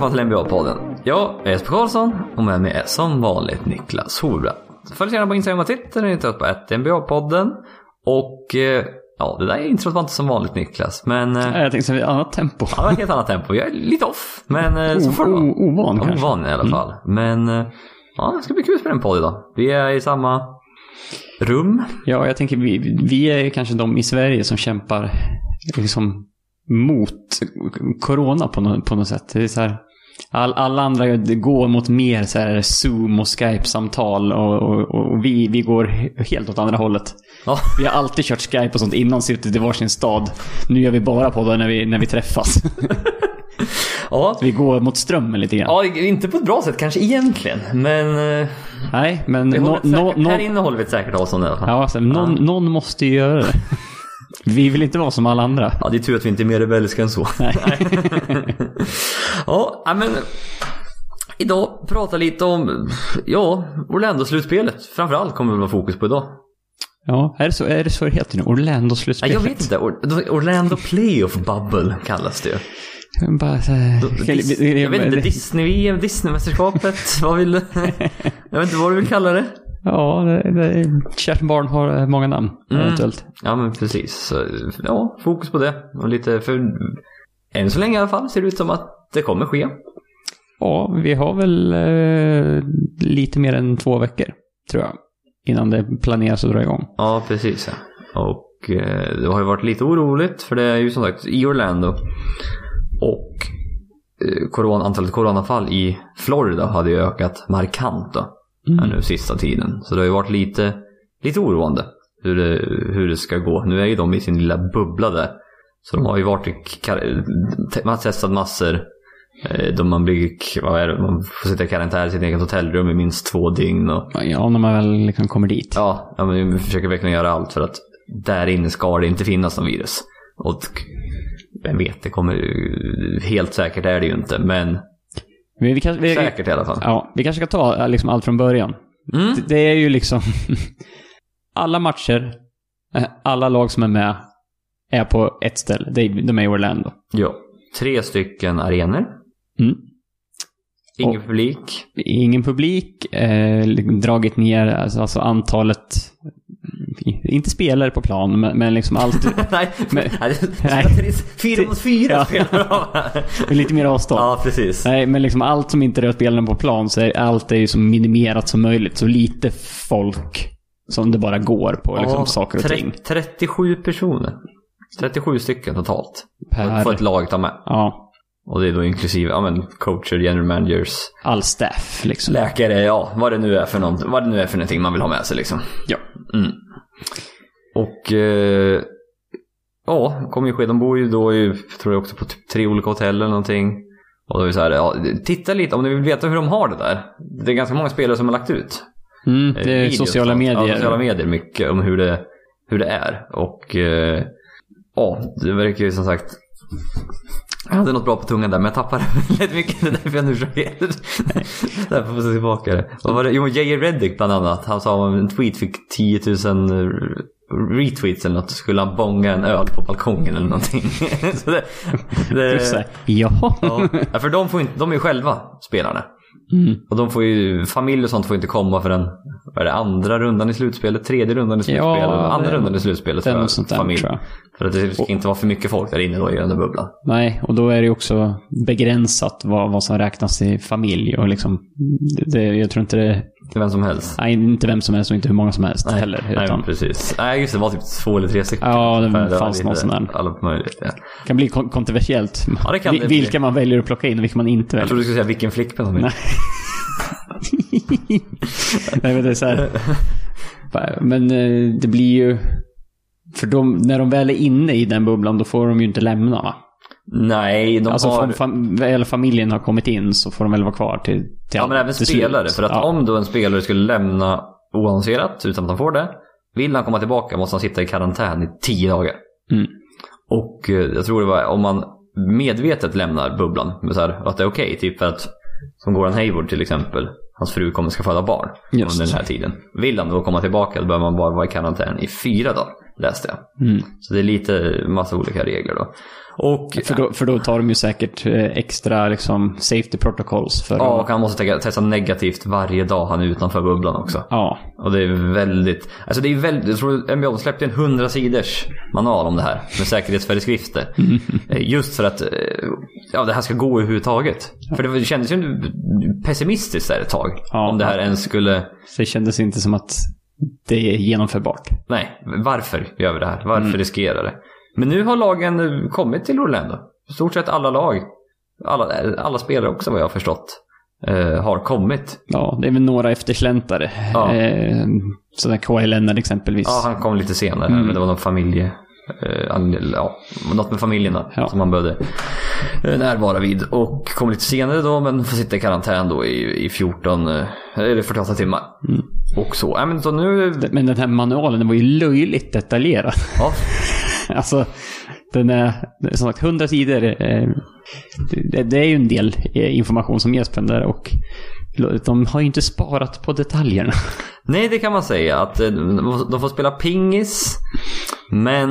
Välkomna till NBA-podden. Jag är Jesper Karlsson och med mig är som vanligt Niklas Horbrand. Följ gärna på Instagram och Twitter, ni hittar på ett NBA-podden. Och eh, ja, det där introt var inte som vanligt Niklas, men... eh, Jag tänkte säga annat tempo. Ja, det var ett helt annat tempo. Jag är lite off, men eh, så O- får det vara. ovan kanske. Ovan i alla fall. Men eh, ja, det ska bli kul att spela en podd idag. Vi är i samma rum. Ja, jag tänker vi, vi är kanske de i Sverige som kämpar liksom mot corona på något, på något sätt. Det är så här, all, alla andra går mot mer så här Zoom och Skype-samtal och, och, och vi, vi går helt åt andra hållet. Ja, Vi har alltid kört Skype och sånt innan, suttit i varsin stad. Nu gör vi bara på det när vi, när vi träffas. ja. Vi går mot strömmen lite grann. ja, inte på ett bra sätt kanske egentligen, men eh, Nej, men no, no, no, här inne håller vi ett säkert avstånd i alla fall. Ja, alltså, någon, någon måste ju göra det. Vi vill inte vara som alla andra. Ja, det är tur att vi inte är mer rebelliska än så. Nej. ja, ja, men idag prata lite om, ja, Orlando-slutspelet. Framförallt kommer det vara fokus på idag. Ja, är det så, är det, så det heter nu? Orlando-slutspelet? jag vet inte. Or- Orlando Playoff Bubble kallas det ju. Bara, jag vet inte, Disney-VM, Disney-mästerskapet, vad vill du? Jag vet inte vad du vill kalla det. Ja, det, det, kärt barn har eh, många namn, Mm. eventuellt. Ja men precis. Så, ja, fokus på det. Och lite för... Än så länge i alla fall ser det ut som att det kommer ske. Ja, vi har väl eh, lite mer än två veckor, tror jag. Innan det planeras att dra igång. Ja, precis ja. Och eh, det har ju varit lite oroligt för det är ju som sagt i Orlando. Och eh, corona, antalet coronafall i Florida hade ju ökat markant då. Här nu sista tiden. Så det har ju varit lite, lite oroande hur det, hur det ska gå. Nu är ju de i sin lilla bubbla där. Så de har ju varit man har testat massor. Eh, Då man blir, vad är det, man får sitta i karantän i sitt eget hotellrum i minst två dygn. Och, Ja, när man väl liksom kommer dit. Ja, vi försöker verkligen göra allt för att där inne ska det inte finnas någon virus. Och vem vet, det kommer helt säkert är det ju inte, men Vi, vi, kan, vi, säkert i alla fall. Ja, vi kanske ska ta eh, liksom allt från början. Mm. Det, det är ju liksom... alla matcher, eh, alla lag som är med, är på ett ställe. De, de är i Orlando. Ja, tre stycken arenor. Mm. Ingen publik. Ingen publik, eh, dragit ner alltså, alltså antalet, inte spelare på plan, men, men liksom allt, nej, Men- nej, fyra mot fyra Ja. spelar de. lite mer avstånd. Ja, precis. Nej, men liksom allt som inte rör spelarna på plan, så är allt är ju så minimerat som möjligt. Så lite folk som det bara går på liksom, Ja, saker och ting. 37 personer. 37 stycken totalt. Per- Får ett lag ta med. Ja, Och det är då inklusive ja, men coacher, general managers, all staff liksom. läkare, ja vad det nu är för något, vad det nu är för någonting man vill ha med sig liksom. Ja. Mm. Och eh, ja, kommer ju ske. De bor ju då i, tror jag också på typ tre olika hotell eller någonting. Och då är det så här, ja, titta lite om ni vill veta hur de har det där. Det är ganska många spelare som har lagt ut. Mm, eh, det är videos sociala medier. Ja, sociala medier mycket om hur det, hur det är. Och eh, ja, det verkar ju som sagt jag hade något bra på tungan där men jag tappade väldigt mycket. Det är därför jag nu försöker... Därför får jag tillbaka det. Vad var det? Jo, J.J. Reddick bland annat. Han sa om en tweet fick 10 000 retweets eller något. Så skulle han bonga en öl på balkongen eller någonting. så det, det, Jaha. ja, för de, får inte, de är ju själva spelarna. Mm. Och de får ju, familj och sånt får inte komma förrän, vad är det, andra rundan i slutspelet, tredje rundan i slutspelet, Ja, andra det- rundan i slutspelet det för sånt där, familj. jag. För att det ska inte vara för mycket folk där inne då i den där bubblan. Nej, och då är det också begränsat vad, vad som räknas till familj och liksom... Det, jag tror inte det... Till vem som helst. Nej, inte vem som helst och inte hur många som helst heller. Nej, Utan precis. Nej, just det. Det var typ två eller tre stycken. Ja, det var fanns någon sån där. Alla möjligt, ja. det kan bli kon- kontroversiellt. Ja, det kan Vi- det vilka man väljer att plocka in och vilka man inte Jag väljer. trodde du skulle säga vilken flickvän de vill. Nej. Men det är så här. Men eh, det blir ju... För de, när de väl är inne i den bubblan, då får de ju inte lämna va? Nej, de Alltså har... om fam- väl familjen har kommit in så får de väl vara kvar till, till Ja, men även spelare. slut. För att ja. om då en spelare skulle lämna oannonserat utan att han får det. Vill han komma tillbaka måste han sitta i karantän i tio dagar. Mm. Och eh, jag tror det var om man medvetet lämnar bubblan. Med så här, att det är okej. typ för att som Goran Hayward till exempel. Hans fru kommer ska föda barn Just. under den här tiden. Vill han då komma tillbaka då behöver man bara vara i karantän i fyra dagar. Läste jag. Mm. Så det är lite massa olika regler då. Och För, då, för då tar de ju säkert eh, extra liksom, safety protocols för ja, och han måste te- testa negativt varje dag han är utanför bubblan också. Ja. Och det är väldigt, alltså det är väldigt, jag tror NBA släppte en 100 sidors manual om det här med säkerhetsföreskrifter. Eh, Just för att eh, ja, det här ska gå överhuvudtaget. För det kändes ju pessimistiskt där ett tag. Ja. om det här ens skulle, Så det kändes inte som att det är genomförbart. nej, varför gör vi det här? Varför riskera det? Men nu har lagen eh, kommit till Orlando. I stort sett alla lag, alla, alla spelare också vad jag har förstått, eh, har kommit. Ja, det är väl några eftersläntare. Ja. Eh, sådär Kawhi Leonard exempelvis. Ja, han kom lite senare, Mm. men det var någon familje... Eh, ja, något med familjerna Ja. som han behövde eh, närvara vid. Och kom lite senare då, men får sitta i karantän då i, i 14, eh, eller 48 timmar. Mm. Och så. Ja, men så nu... Men den här manualen, den var ju löjligt detaljerad. Ja, Alltså, den är som sagt 100 sidor. eh, Det, det är ju en del eh, information som ges på den där och de har ju inte sparat på detaljerna. nej, det kan man säga. Att eh, de får spela pingis, men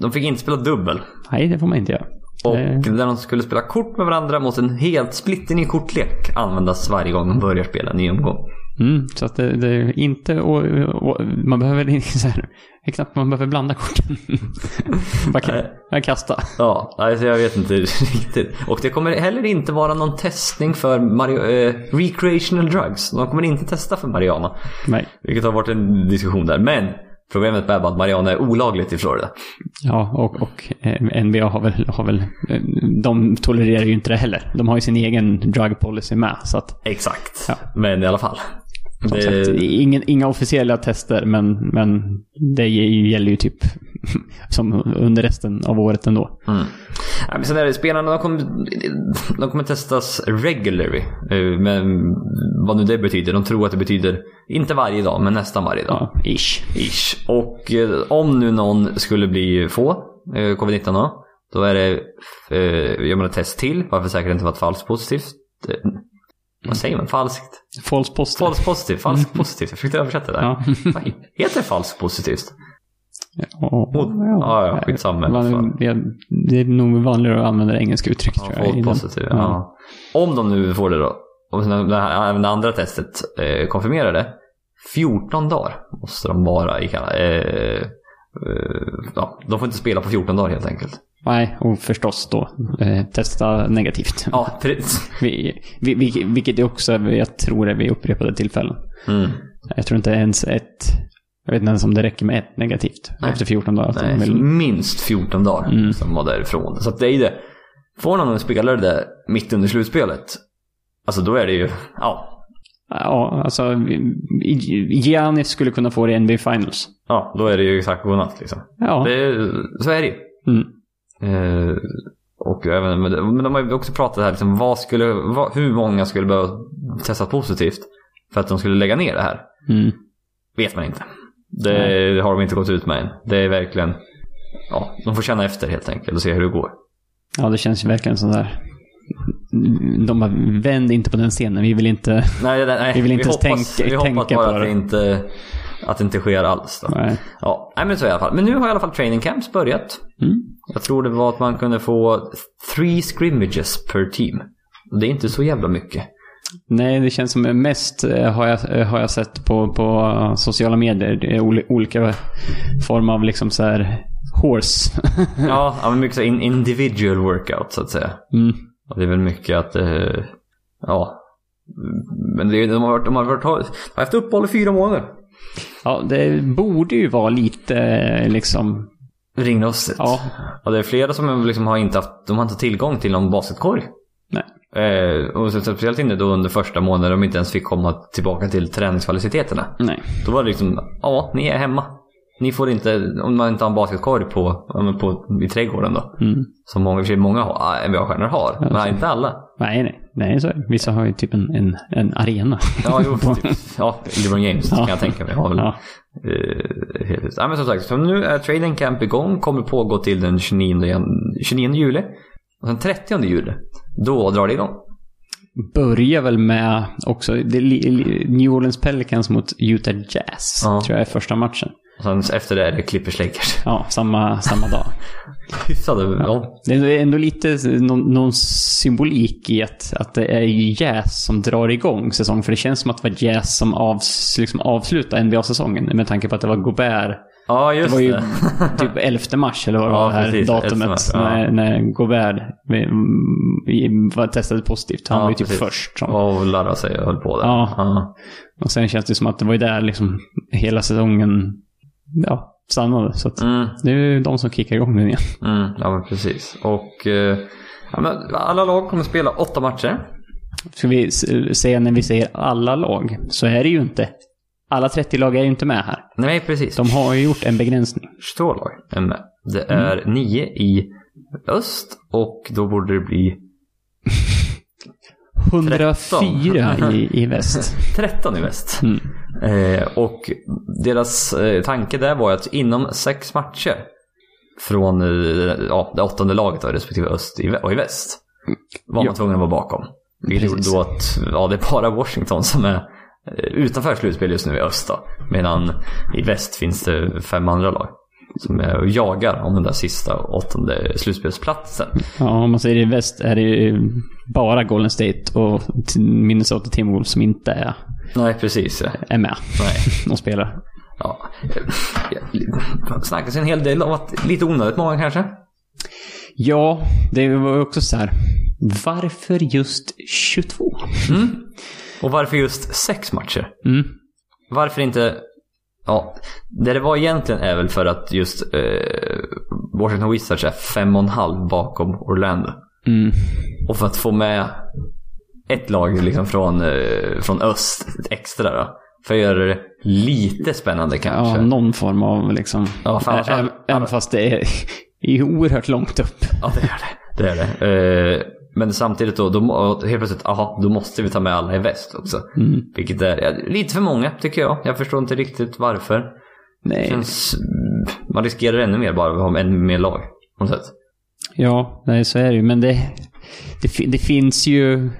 de fick inte spela dubbel. Nej, det får man inte göra. Och när de skulle spela kort med varandra måste en helt splitterny kortlek användas varje gång de börjar spela en ny omgång. Mm, så att det, det är inte... Och, och, man behöver så här, knappt man behöver blanda korten. bara, bara kasta. Ja, alltså jag vet inte riktigt. Och det kommer heller inte vara någon testning för Mario, eh, recreational drugs. De kommer inte testa för Mariana. Nej. Vilket har varit en diskussion där. Men problemet bara att Mariana är olagligt i Florida. Ja, och, och eh, NBA har väl, har väl... eh, De tolererar ju inte det heller. De har ju sin egen drug policy med. Så att, Exakt. Ja. Men i alla fall. Det- ingen, inga officiella tester, men, men det gäller ju typ som under resten av året ändå. Mm. Ja, men sen är det spelarna, de kommer, de kommer testas regularly. eh, Men vad nu det betyder. De tror att det betyder, inte varje dag, men nästan varje dag. Ja, ish. Ish. Och eh, om nu någon skulle bli få eh, covid-19 då, då är det, gör man ett test till, bara för säkerhet inte vara ett falskt positivt. Vad säger man? Falskt? False poster. Falskt positivt, falskt positivt. Jag försökte översätta det. där. Ja. Vad Heter det falskt positivt? Ja, Ja, ja, skitsamma. Man, det, det är nog vanligare att använda engelska uttryck Ja, tror jag. den. positive. Ja. Om de nu får det då, sen det här, det andra testet eh, konfirmerar det, 14 dagar måste de vara i kalla, eh, eh, ja, De får inte spela på 14 dagar helt enkelt. Nej, och förstås då eh, testa negativt. Ja, precis. Vi, vi, vi, vilket är också, jag tror är vid upprepade tillfällen. Mm. Jag tror inte ens ett, jag vet inte ens om det räcker med ett negativt Nej. efter 14 dagar. Nej, vill, minst 14 dagar Mm. som var därifrån. Så att det är det. Får någon en spelare där mitt under slutspelet, alltså då är det ju, ja, ja, alltså Giannis skulle kunna få det i NBA Finals. ja då är det ju exakt godnatt liksom. Ja. Det, så är det ju. Mm. Eh, och även, men de- har ju också pratat här, liksom, vad skulle, vad, hur många skulle behöva testas positivt för att de skulle lägga ner det här? Mm. Vet man inte. Det har de inte gått ut med än. Det är verkligen, ja, de får känna efter helt enkelt och se hur det går. Ja, det känns ju verkligen sån där. De bara, vänd inte på den scenen. Vi vill inte... Nej, nej, nej. Vi vill inte ens hoppas, tänka- vi hoppas tänka bara på att det det. inte, att det inte sker alls. Då. Nej. Ja, nej, men så i alla fall. Men nu har i alla fall training camps börjat. Mm. Jag tror det var att man kunde få three scrimmages per team. Det är inte så jävla mycket. Nej, det känns som mest eh, har jag, eh, har jag sett på, på eh, sociala medier. Det är oli- olika former av liksom så här horse. Ja, men mycket så in, individual workout så att säga. Mm. Det är väl mycket att, ja. Men det, de har de har varit, har haft uppehåll i fyra månader. Ja, det borde ju vara lite eh, liksom... Ringrostigt. Ja. Och det är flera som liksom har inte haft, de har inte tillgång till någon basketkorg. Nej. Eh, och speciellt inte då under första månaden de inte ens fick komma tillbaka till träningskvaliteterna. Nej. Då var det liksom, ja, ni är hemma. Ni får inte, om man inte har en basketkorg på, på, i trädgården då. Mm. Som många, för sig många NBA-stjärnor har. Men inte alla. Nej, nej. Nej, så är. Vissa har ju typ en, en, en arena. Ja, jo, typ, ja, LeBron James Ja. kan jag tänka mig. Har Ja. helt, ja, men som sagt, så nu är training camp igång. Kommer pågå till den 29, jan- 29 juli. Och sen 30 juli, då drar det igång. Börjar väl med också New Orleans Pelicans mot Utah Jazz. Ja. Tror jag är första matchen. Sen efter det är det Clippers Lakers. Ja, samma, samma dag. Ja. Det är ändå lite någon, någon symbolik i att, att det är Jazz som drar igång säsongen. För det känns som att det var Jazz som avs, liksom avslutade NBA-säsongen. Med tanke på att det var Gobert. Ja, Det just var ju det. typ 11 mars eller vad det Ja, var det här precis, 11 datumet. mars, ja. när, när Gobert mm, var testade positivt. Han Ja, var ju typ precis. först. Som, Och larra sig och höll på där. Ja. ja. Och sen känns det som att det var ju där liksom hela säsongen ja, stannade. Så Mm, det är ju de som kickar igång nu igen. mm, ja men precis. Och eh, ja, alla lag kommer spela åtta matcher. Ska vi säga när vi säger alla lag, så är det ju inte. Alla 30 lag är ju inte med här. Nej, precis. De har ju gjort en begränsning. 22 lag är med. Det är nio i öst och då borde det bli 104 i, i väst. 13 i väst. Mm. Eh, och deras eh, tanke där var att inom sex matcher från eh, ja, det åttonde laget då, respektive öst och i väst var man tvungen att vara bakom. Vilket gjorde då att ja, det är bara Washington som är utanför slutspel just nu i öst då. Medan i väst finns det fem andra lag som är och jagar om den där sista åttonde slutspelsplatsen. Ja, om man säger i väst är det ju bara Golden State och Minnesota Timberwolves som inte är, Nej, precis. är med Nej. och spelar. Ja. Snackas en hel del om att lite onödigt många kanske. Ja, det var också så här. Varför just 22? Och varför just sex matcher? Mm. Varför inte... Ja, det det var egentligen är väl för att just eh, Washington Wizards är fem och en halv bakom Orlando. Mm. Och för att få med ett lag liksom från, eh, från öst extra då. För att göra det lite spännande kanske. Ja, någon form av liksom... Ja, fan, Ä- fan. Även fast det är, är oerhört långt upp. Ja, det är det. Det är det. Eh, men samtidigt då, då helt plötsligt, aha, då måste vi ta med alla i väst också. Mm. Vilket är ja, lite för många tycker jag. Jag förstår inte riktigt varför. Nej. känns, man riskerar ännu mer bara att ha ännu mer lag. På något sätt. Ja, nej, så är det ju. Men det, det, det finns ju...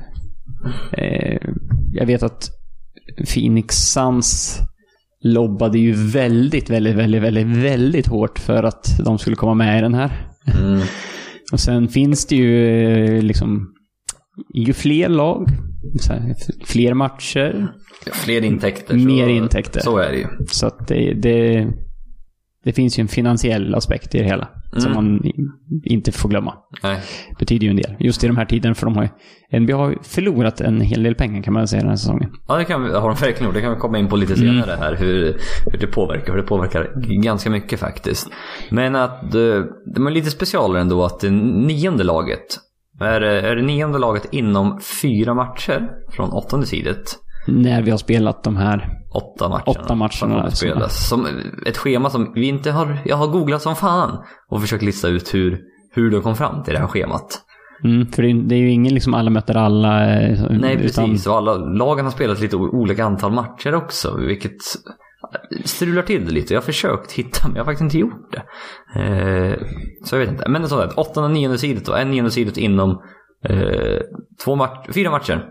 Eh, jag vet att Phoenix Suns lobbade ju väldigt, väldigt, väldigt, väldigt, väldigt hårt för att de skulle komma med i den här. Mm. Och sen finns det ju eh, liksom... Ju fler lag, så här, fler matcher, Fler intäkter. Mer intäkter. Så är det ju. Så att det, det, det finns ju en finansiell aspekt i det hela. Som Mm. man i- inte får glömma. Nej. Betyder ju en del. Just i de här tiderna, för de har ju, NBA har förlorat en hel del pengar kan man säga den här säsongen. Ja, det kan har de verkligen gjort. Det kan vi komma in på lite Mm. senare här. Hur, hur det påverkar. För det påverkar ganska mycket faktiskt. Men att eh, det är lite specialare ändå att det nionde laget är, det- är det nionde laget inom fyra matcher från åttonde sidet. När vi har spelat de här. Åtta matcherna. Åtta matcherna, som. Som ett schema som vi inte har... Jag har googlat som fan och försökt lista ut hur, hur du kom fram till det här schemat. Mm, för det är, det är ju ingen liksom alla möter alla. eh, Nej, utan- precis. Och alla lagen har spelat lite olika antal matcher också, vilket strular till det lite. Jag har försökt hitta, men jag har faktiskt inte gjort det. Eh, så jag vet inte. Men så att åttonde och nionde sidet då. En nionde sidet inom eh, två mat- fyra matcher.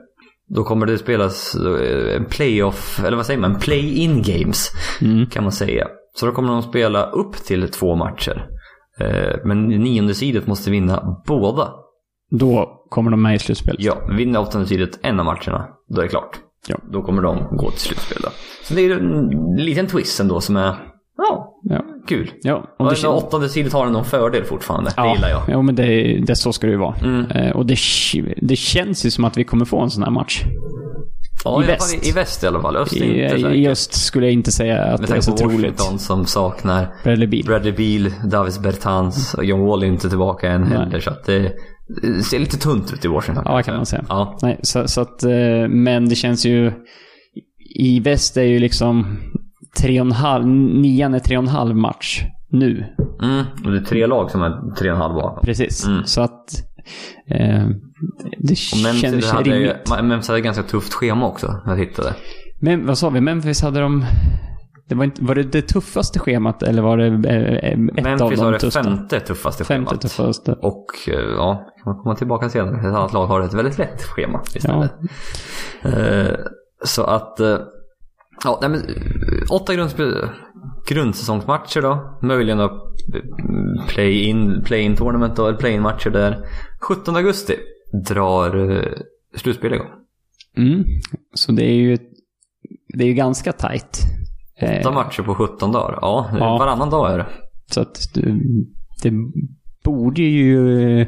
Då kommer det spelas eh, playoff, eller vad säger man? Play-in games Mm. kan man säga. Så då kommer de spela upp till två matcher. Eh, men nionde sidet måste vinna båda. Då kommer de med i slutspelet. Ja, vinner åttonde sidet en av matcherna, då är det klart. Ja. Då kommer de gå till slutspel då. Så det är en liten twist ändå som är, ja, Ja. kul. Ja, Och det det, åttonde sidet har någon fördel fortfarande. det gillar jag. Ja, men det, det, så ska det ju vara. Mm. Eh, och det, det känns ju som att vi kommer få en sån här match. Ja, I i, väst. fall, I väst i alla fall. Öst I, inte I säkert. öst skulle jag inte säga att Med det är tanke så på troligt. Washington som saknar Bradley Beal. Bradley Beal, Davis Bertans och John Wall är inte tillbaka än Nej. heller. Så att det, det ser lite tunt ut i Washington. Ja, kan man säga. Ja. Nej, så, så att, eh, men det känns ju... I väst är ju liksom tre och en halv, nian är tre och en halv match nu. Mm. Och det är tre lag som är tre och en halv bakom. Precis. Mm. Så att eh, det känns hade, ju- rimligt. Memphis hade ett ganska tufft schema också, när jag tittade. Men vad sa vi? Memphis hade de... Det var, inte, var det det tuffaste schemat eller var det eh, ett av Memphis de har det tuffaste? femte tuffaste Femte schemat. tuffaste. Och eh, ja, kan man komma tillbaka senare. Ett annat lag har ett väldigt lätt schema istället. Eh, så att, eh, ja, nej, men, eh, åtta grundspel, grundsäsongsmatcher då. Möjligen då mm, play-in play tournament då, eller play-in matcher där. 17 augusti drar eh, slutspel igång. Mm. Så det är ju, det är ju ganska tajt. Eh, 8 matcher på 17 dagar. Ja, Ja. varannan dag är det. Så att det, det borde ju eh,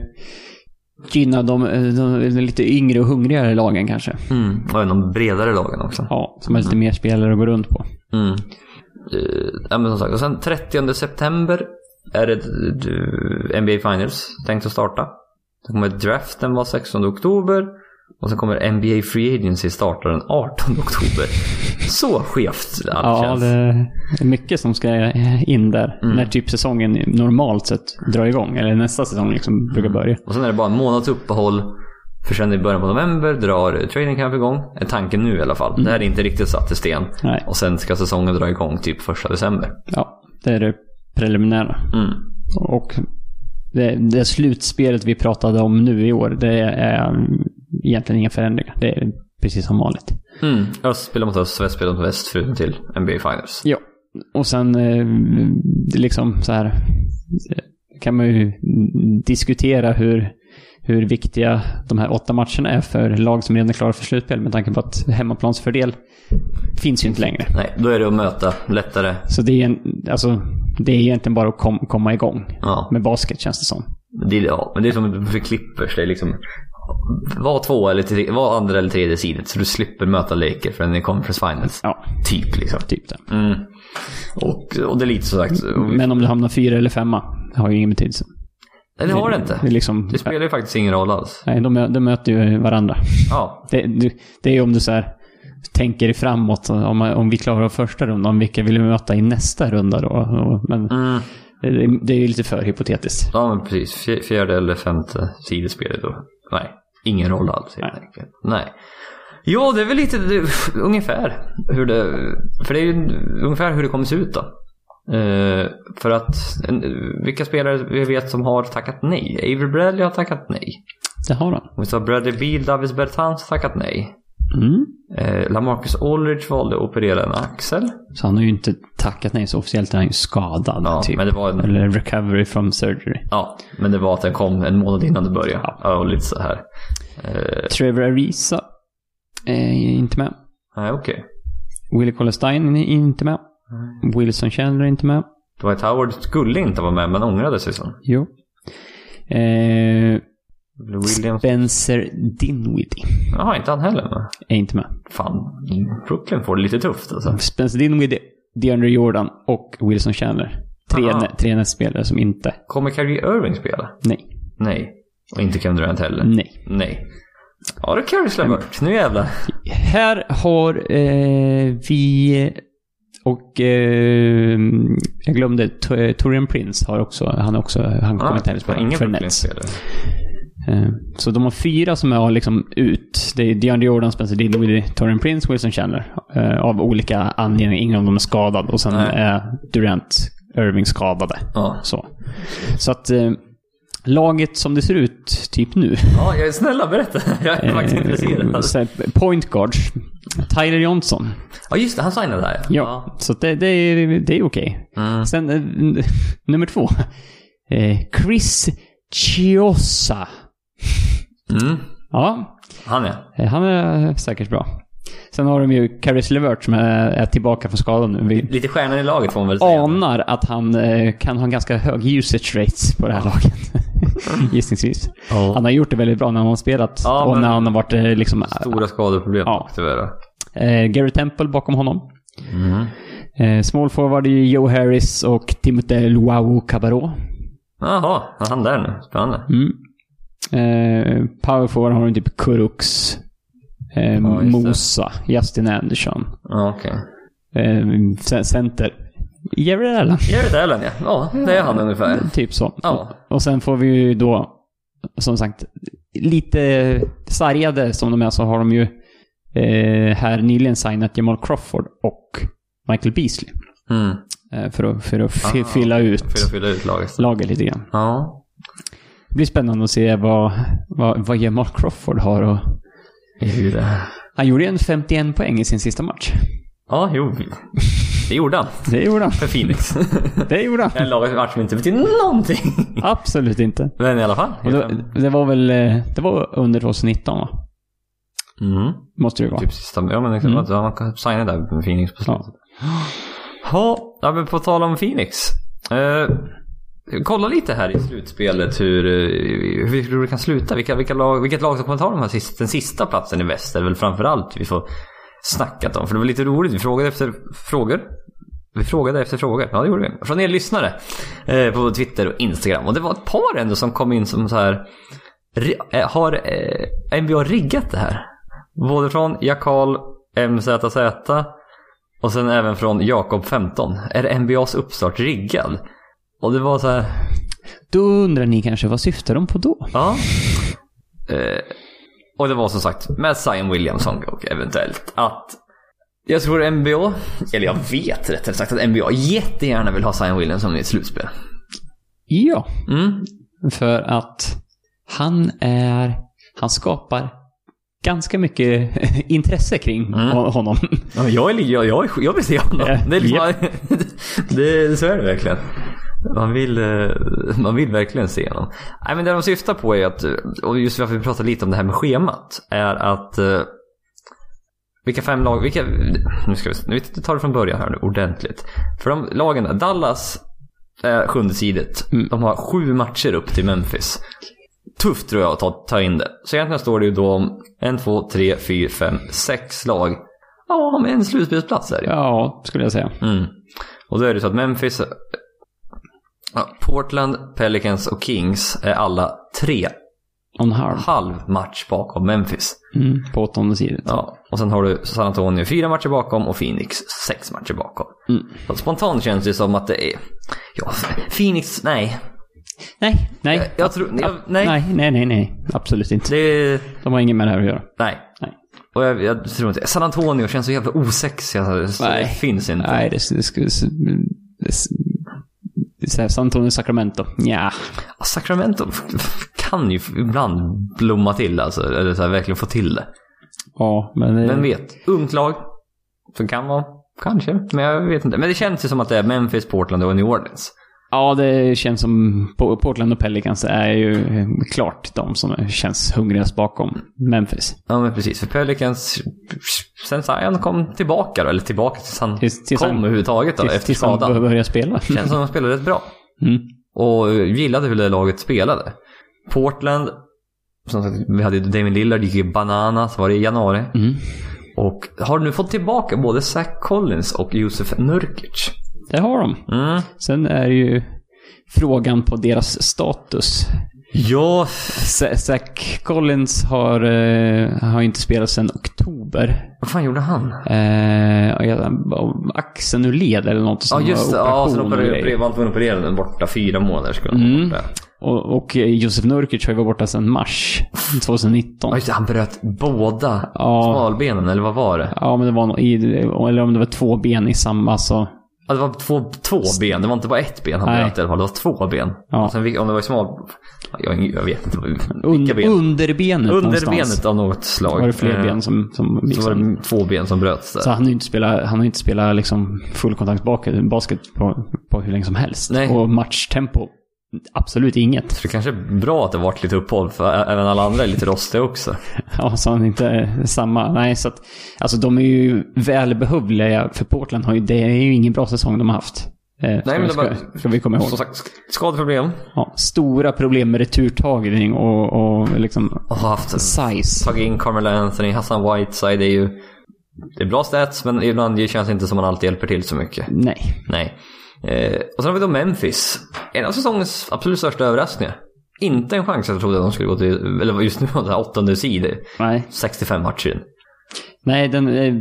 gynna de, de, de lite yngre och hungrigare lagen kanske. Mm. Och de bredare lagen också. Ja, som har lite mer spelare att gå runt på. Mm. Eh, ja, men som sagt, och sen 30 september är det eh, NBA Finals tänkt att starta. Sen kommer draften vara 16 oktober. Och sen kommer NBA Free Agency starta den 18 oktober. Så skevt allt Ja, känns. det är mycket som ska in där. Mm. När typ säsongen normalt sett drar igång. Eller nästa säsong liksom brukar börja. Och sen är det bara en månads uppehåll. För sen i början på november drar training camp igång. Är tanken nu i alla fall. Det här är inte riktigt satt i sten. Nej. Och sen ska säsongen dra igång typ första december. Ja, det är det preliminära. Mm. Och det, det slutspelet vi pratade om nu i år, det är egentligen inga förändringar. Det är precis som vanligt. Mm. Öst spelar mot öst, väst spelar mot väst förutom till NBA Finals. Ja. Och sen eh, liksom så här eh, kan man ju diskutera hur, hur viktiga de här åtta matcherna är för lag som redan är klara för slutspel med tanke på att hemmaplansfördel finns ju inte längre. Nej, då är det att möta lättare. Så det är, en, alltså, det är egentligen bara att kom, komma igång Ja. med basket känns det som. Det, är- ja, men det är som för Clippers. Det är liksom var två eller tre, var andra eller tredje sidet så du slipper möta Laker förrän i Conference Finals. Ja, Typ liksom. typ det. Mm. Och, och det är lite så sagt. Men om du hamnar fyra eller femma, det har ju ingen betydelse. Nej, det har det inte. Det, liksom, Det spelar ju faktiskt ingen roll alls. nej, de, de möter ju varandra. Ja, Det, du, det är ju om du så här, tänker i framåt, om, om vi klarar första rundan, vilka vill vi möta i nästa runda då? Men mm. det, det är ju lite för hypotetiskt. ja men precis. Fj- Fjärde eller femte sidespelet då. Nej, ingen roll alls helt Nej. enkelt. Nej. Ja, det är väl lite det, ungefär hur det... För det är ju ungefär hur det kommer se ut då. Eh, för att en, vilka spelare vi vet som har tackat nej? Avery Bradley har tackat nej. Det har han. Och så har Bradley Beal, Davis Bertans tackat nej. Mm. Eh, Lamarcus Aldridge valde att operera en axel. Så han har ju inte tackat nej, så officiellt är han ju skadad. Ja, typ. men det var en, Eller recovery from surgery. ja, men det var att den kom en månad innan det började. Ja, och lite så här. Eh, Trevor Ariza är inte med. nej, okej. Willie Colestein är inte med. Wilson Chandler är inte med. Dwight Howard skulle inte vara med, men ångrade sig sen. Jo. Eh, Williams. Spencer Dinwiddie Jaha, inte han heller med. är inte med. Fan, Brooklyn får det lite tufft alltså. Spencer Dinwiddie, DeAndre Jordan och Wilson Chandler. Tre, nä- tre nästspelare som inte... Kommer Kyrie Irving spela? Nej. Nej. Och inte Kevin Durant heller? Nej. Nej. Ja, det är Caris LeVert. Nu jävlar. Här har eh, vi... Och eh, jag glömde, Torian Prince har också, han är också, han kommer inte heller spela ingen för Nets. Eh, Så de har fyra som är liksom ut. Det är DeAndre Jordan, Spencer Dinwiddie, Torian Prince, Wilson Chandler. Eh, Av olika anledningar. Ingen av dem är skadad. Och sen är Durant, Irving skadade. Ja. Så, så att eh, laget som det ser ut typ nu. ja, jag är snälla berätta. Jag är faktiskt intresserad. Point guards. Tyler Johnson. Ja, just det. Han signade där Ja, så det, det är, det är okej. Mm. Sen nummer två. Chris Chiosa. Mm. Ja, Han är. eh, han är säkert bra. Sen har de ju Caris LeVert som är, tillbaka från skadan nu. Vi Lite stjärnan i laget får man väl säga. anar att han eh, kan ha en ganska hög usage rates på det här laget. Gissningsvis. Ja. Han har gjort det väldigt bra när han har spelat. Ja, och när han har varit eh, liksom... Stora skadeproblem Ja. tyvärr. Eh, Gary Temple bakom honom. Mm. Eh, small forward är ju Joe Harris och Timothée Luau Cabarro. Jaha, han där nu? Spännande. Mm. Eh, power forward har de typ Kuruks, eh, Ja. Mosa, Justin Anderson. Ja, okej. Eh, center, Jerry Allen. Garrett Allen ja. Ja, det är han ungefär. Typ så. Ja. Och sen får vi ju då, som sagt, lite sargade som de är så har de ju eh, här nyligen signat Jamal Crawford och Michael Beasley. Mm. Eh, för att, för att Ah, fylla ut För att fylla ut laget. laget lite grann. Ja. Det blir spännande att se vad, vad, vad Jamal Crawford har och Hur. Han gjorde en 51 poäng i sin sista match. Ja, jo. Det gjorde han. Det gjorde han. För Phoenix. Det gjorde han. en lagmatch som inte betyder någonting. Absolut inte. Men i alla fall. Och det, var väl, eh, det var under 2019 va? Mm. Måste det ju vara. Typ sista, ja men exakt. Mm. Han signade där med Phoenix på slutet. Ja. Ja, ja men på tal om Phoenix. Eh, kolla lite här i slutspelet hur, hur, hur det kan sluta. Vilka, vilka lag, vilket lag som kommer ta de här sista, den sista platsen i väst. Det är väl framförallt vi får snackat om. För det var lite roligt. Vi frågade efter frågor. Vi frågade efter frågor. Ja, det gjorde vi. Från er lyssnare. Eh, på Twitter och Instagram. Och det var ett par ändå som kom in som så här. Eh, har eh, NBA riggat det här? Både från Jakal MZZ och sen även från Jakob 15. Är NBAs uppstart riggad? Och det var så här. Då undrar ni kanske, vad syftar de på då? Ja. Eh, och det var som sagt med Zion Williamson och eventuellt att jag tror NBA, eller jag vet rättare sagt att NBA jättegärna vill ha Zion Williamson i ett slutspel. Ja, Mm. för att han är, han skapar ganska mycket intresse kring Mm. honom. Ja, jag, är, jag, jag, jag vill se honom. Det är liksom, det, så är det verkligen. Man vill, eh, man vill verkligen se honom. Nej, men det de syftar på är att, och just varför vi pratar lite om det här med schemat, är att eh, vilka fem lag, vilka, nu ska vi, nu tar det från början här nu ordentligt. För de lagen, Dallas är sjunde sidet. Mm. De har sju matcher upp till Memphis. Tufft tror jag att ta, ta in det. Så egentligen står det ju då om en, två, tre, fyra, fem, sex lag. Ja, med en slutspelsplats är det. Ja, skulle jag säga. Mm. Och då är det så att Memphis, ja, Portland, Pelicans och Kings är alla tre On halv. halv match bakom Memphis. Mm, på åttonde sidan. Ja, och sen har du San Antonio fyra matcher bakom och Phoenix sex matcher bakom. Mm. Så spontant känns det som att det är, ja, Phoenix, nej. Nej, nej. Jag, jag tror, jag, nej. nej. Nej, nej, nej. Absolut inte. Det, De har inget med det här att göra. nej. Nej. Och jag, jag tror inte, San Antonio känns så jävla osexiga så det finns inte. Nej, det, det skulle... Det, det, San Antonio Sacramento. Ja. Ja, Sacramento kan ju ibland blomma till alltså, eller så här, verkligen få till det. Ja, men... det- Vem vet? Ungt lag. Som kan vara, kanske, men jag vet inte. Men det känns ju som att det är Memphis, Portland och New Orleans. Ja, det känns som Po- Portland och Pelicans är ju eh, klart de som känns hungrigast bakom Memphis. Ja men precis, för Pelicans, sen Zion kom tillbaka då, eller tillbaka tills han Tills- tills kom han- överhuvudtaget då, Tills, efter tills han börjar spela. Känns som att de spelade rätt bra. Mm. Och gillade hur det laget spelade. Portland, som sagt, vi hade Damien Lillard, gick ju bananas, var det i januari. Mm. Och har nu fått tillbaka både Zach Collins och Josef Nurkic. Det har de. Mm. Sen är det ju frågan på deras status. Ja, Z- Zach Collins har, eh, har inte spelat sedan oktober. vad fan gjorde han? Eh, axeln ur led eller något Ja just det, ja, så och opererade, grejer. var tvungna att operera den borta fyra månader skulle Mm. borta. Och, och eh, Josef Nurkic har ju varit borta sedan mars 2019. Ja just det, han bröt båda Ja. smalbenen, eller vad var det? Ja, men det var nog i, eller om det var två ben i samma, alltså. Ja, det var två, två ben, det var inte bara ett ben han Nej. bröt i alla fall, det var två ben. Ja. Och sen, om det var smal... Jag, jag vet inte vilka ben. underbenet någonstans. Underbenet av något slag. var det fler Eh, ben som, som Så var liksom, det två ben som bröts där. Så han har ju inte spelat, han har inte spelat liksom fullkontakt bak- basket på, på hur länge som helst. Nej. Och matchtempo, absolut inget. Så det kanske är bra att det varit lite uppehåll, för även alla andra är lite rostiga också. Ja, så han inte är samma. Nej, så att, alltså de är ju välbehövliga för Portland. Har ju, det är ju ingen bra säsong de har haft. Eh, ska, men ska, bara- ska vi komma ihåg. Som sagt, sk- skadeproblem. Ja, stora problem med returtagning och, och liksom Och haft size. tagit in Carmelo Anthony, Hassan Whiteside. Det är ju det är bra stats, men ibland känns det inte som att man alltid hjälper till så mycket. Nej. Nej. Eh, och sen har vi då Memphis. En av säsongens absolut största överraskningar. Inte en chans jag trodde att de skulle gå till, eller just nu var det åttonde sidor. Nej. 65 matcher in. Nej, den, eh,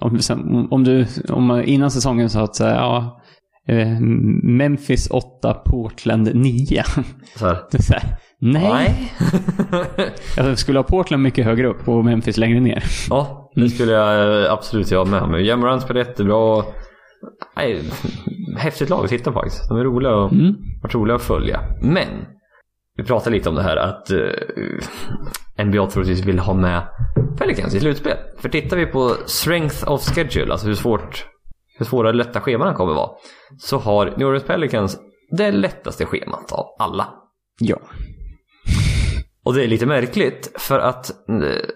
om, om du, om innan säsongen sa att ja, eh, Memphis 8, Portland 9. Så här. Så här, nej. Nej. Jag skulle ha Portland mycket högre upp och Memphis längre ner. ja, det skulle jag eh, absolut göra med. Men Jamoran spelar jättebra. Nej, häftigt lag att titta på faktiskt. De är roliga och Mm. varit roliga att följa. Men, vi pratade lite om det här att uh, NBA troligtvis vill ha med Pelicans i slutspel. För tittar vi på strength of schedule, alltså hur svårt hur svåra lätta scheman kommer vara. Så har New Orleans Pelicans det lättaste schemat av alla. Ja. Och det är lite märkligt för att eh,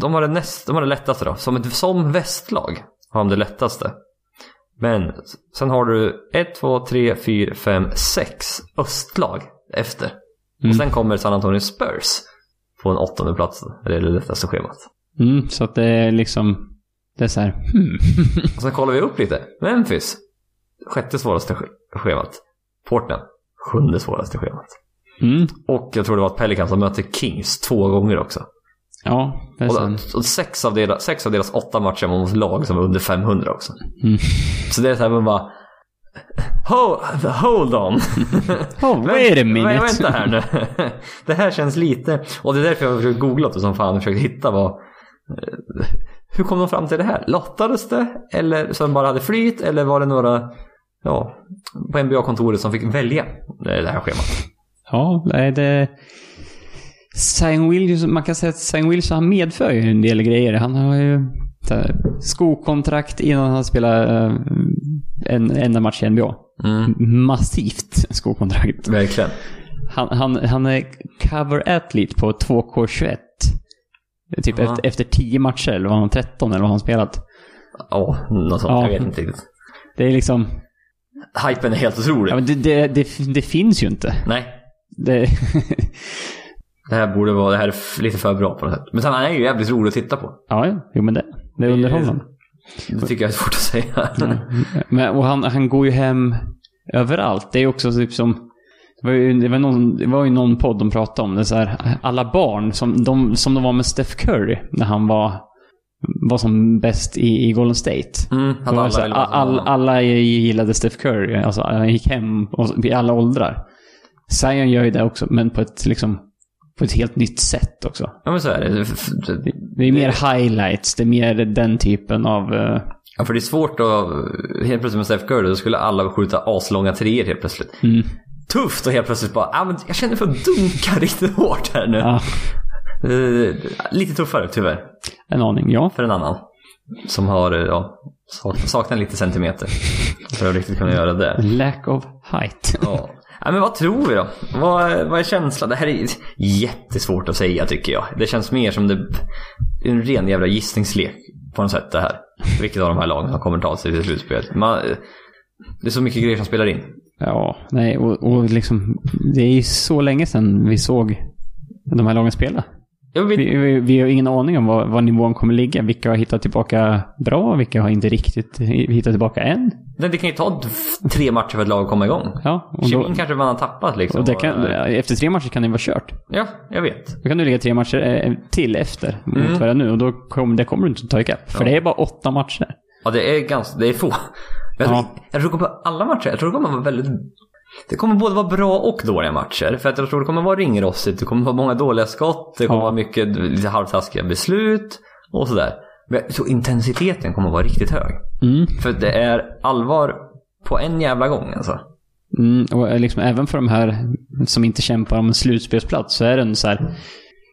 de har det, näst, de har det lättaste då. Som, ett, som västlag har de det lättaste. Men sen har du 1, 2, 3, 4, 5, 6 östlag efter. Mm. Och sen kommer San Antonio Spurs på en åttonde plats. Det är det lättaste schemat. Mm, så att det är liksom... Det är så här... Hmm. Och sen kollar vi upp lite. Memphis, sjätte svåraste sch- schemat. Portland, sjunde svåraste schemat. Mm. Och jag tror det var att Pelicans som möter Kings två gånger också. Ja, Och, och sex, av deras, sex av deras åtta matcher var mot lag som var under 500 också. Mm. Så det är så här man bara... Hold, hold on! Oh, wait a minute. Vä- Vänta här nu. Det här känns lite... Och det är därför jag har försökt googla det som fan och försökt hitta vad... eh, Hur kom de fram till det här? Lottades det? Eller så de bara hade flyt? Eller var det några... Ja, på NBA-kontoret som fick välja det här schemat? Ja, nej, det... Zion Williams, man kan säga att Zion Williams han medför ju en del grejer. Han har ju här, skokontrakt innan han spelar eh, en enda match i NBA. Mm, Massivt skokontrakt. verkligen. Han, han, han är cover athlete på 2K21. Typ Aha. efter, efter 10 matcher, eller var han 13 eller vad han spelat. Ja, något sånt. Ja. Jag vet inte riktigt. Det är liksom... Hypen är helt otrolig. Ja, men det, det, det, det finns ju inte. Nej, Det, det här borde vara... Det här är lite för bra på något sätt. Men sen, han är ju jävligt rolig att titta på. ja, ja, jo men det, det är underhållande. Det tycker jag är svårt att säga. Men, och han, han går ju hem överallt. Det är också typ som... Det var, ju, det, var någon, det var ju någon podd de pratade om det. Så här, alla barn som de, som de var med Steph Curry när han var, var som bäst i, i Golden State. Mm, alla här, all, alla gillade Steph Curry. Alltså, han gick hem och, i alla åldrar. Zion gör ju det också, men på ett, liksom, på ett helt nytt sätt också. Ja men så är det. Det är mer highlights, det är mer den typen av... eh, Ja för det är svårt att... Helt plötsligt med Steph Curry, då skulle alla skjuta aslånga treor helt plötsligt. mm, Tufft och helt plötsligt bara, ah, men jag känner för att dunka riktigt hårt här nu. ja, Eh, lite tuffare tyvärr. en aning, ja. För en annan. Som har, eh, ja, sak- saknar lite centimeter. För att riktigt kunna göra det. Lack of height. Ja. ja men vad tror vi då? Vad, vad är känslan? Det här är jättesvårt att säga tycker jag. Det känns mer som det en ren jävla gissningslek på något sätt det här. Vilket av de här lagen som kommer ta sig till slutspelet? Man, det är så mycket grejer som spelar in. Ja, nej, och, och liksom, det är ju så länge sedan vi såg de här lagen spela. Vi, vi, vi har ingen aning om var, var nivån kommer ligga. Vilka har hittat tillbaka bra, vilka har inte riktigt hittat tillbaka än. det, det kan ju ta tre matcher för ett lag att komma igång. Ja, Kemin kanske man har tappat liksom. och kan, efter tre matcher kan det vara kört. Ja, jag vet. Då kan du ligga tre matcher eh, till efter mot Mm. det är nu och då kommer det kommer du inte ta ikapp. För Ja. det är bara åtta matcher. Ja, det är ganska, det är få. Jag, Ja. tror, jag tror kommer alla matcher, jag tror det kommer vara väldigt det kommer både vara bra och dåliga matcher. För att jag tror det kommer vara ringrostigt, det kommer vara många dåliga skott, det kommer Ja. vara mycket lite halvtaskiga beslut och sådär. Men tror intensiteten kommer vara riktigt hög. Mm. För det är allvar på en jävla gång alltså. Mm, och eh, liksom, även för de här som inte kämpar om en slutspelsplats så är det en så här...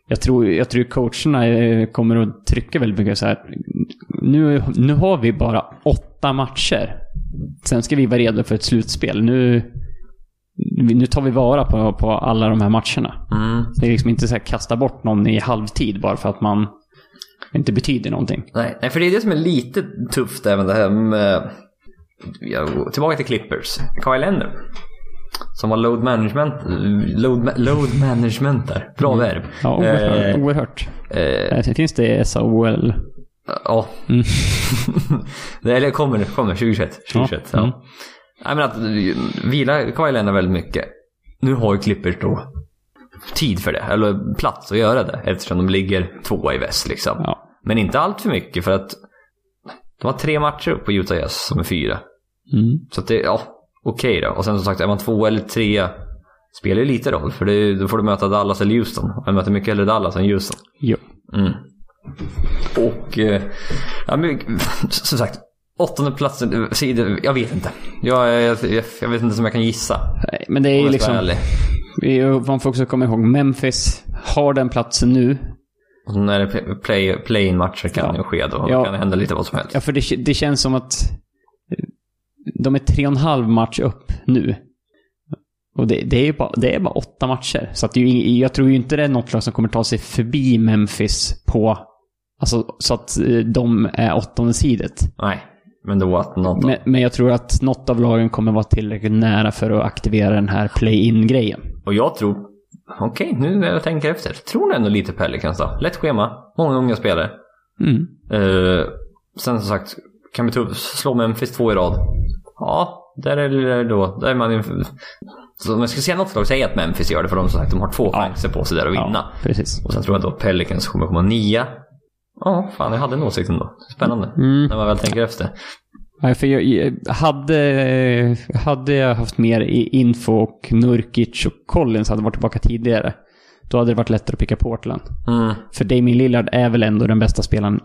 Jag tror, jag tror coacherna eh, kommer att trycka väldigt mycket så här. Nu, nu har vi bara åtta matcher. Sen ska vi vara redo för ett slutspel. Nu, nu tar vi vara på, på alla de här matcherna. Mm. Det är liksom inte så här kasta bort någon i halvtid bara för att man inte betyder någonting. Nej, nej, för det är det som är lite tufft även det här med... Tillbaka till Clippers. Kyle Leonard. Som var load management. Load, load management där. Bra verb. Mm. Ja, oerhört. Eh, oerhört. eh, Finns det SAOL? Ja. Mm. eller kommer, kommer 2021. 2021 ja. Mm. Nej men att vila Kyle Leonard väldigt mycket. Nu har ju Clippers då tid för det. Eller plats att göra det. Eftersom de ligger tvåa i väst liksom. Ja. Men inte allt för mycket för att de har tre matcher upp på Utah Jazz som är fyra. Mm. Så att det, ja, okej då. Och sen som sagt, är man två eller tre spelar ju lite roll. För är- då får du möta Dallas eller Houston. Jag möter mycket hellre Dallas än Houston. Jo. Mm. Och, eh, ja, men, som sagt, åttonde platsen, eh, jag vet inte. Jag, jag, jag, vet inte som jag kan gissa. Nej, Men det är ju liksom... Vi- Man får också komma ihåg, Memphis har den platsen nu. Och när det är play, play-in-matcher kan Ja. det ske då. Ja. kan det hända lite vad som helst. Ja, för det, det känns som att de är tre och en halv match upp nu. Och det, det, är ju bara, det är bara åtta matcher. Så att det är jag tror ju inte det är något lag som kommer ta sig förbi Memphis på... Alltså så att eh, de är åttonde sidet. Nej, men då att något... Men, men jag tror att något av lagen kommer vara tillräckligt nära för att aktivera den här play-in-grejen. Och jag tror... Okej, nu när jag tänker efter. Tror ändå lite Pelicans då. Lätt schema, många unga spelare. Mm. Eh, sen som sagt, kan vi ta- slå Memphis två i rad? Ja, där är det då. Där är man inför... Så om jag ska säga något lag, säg att Memphis gör det för de som sagt, de har två Ja. chanser på sig där att vinna. Ja, precis. Och sen tror jag då Pelicans kommer komma nia. Ja, fan jag hade en åsikt ändå. Spännande. Mm. När man väl tänker efter. Nej, för jag, hade, hade jag haft mer info och Nurkic och Collins hade varit tillbaka tidigare, då hade det varit lättare att picka Portland. Mm. För Damien Lillard är väl ändå den bästa spelaren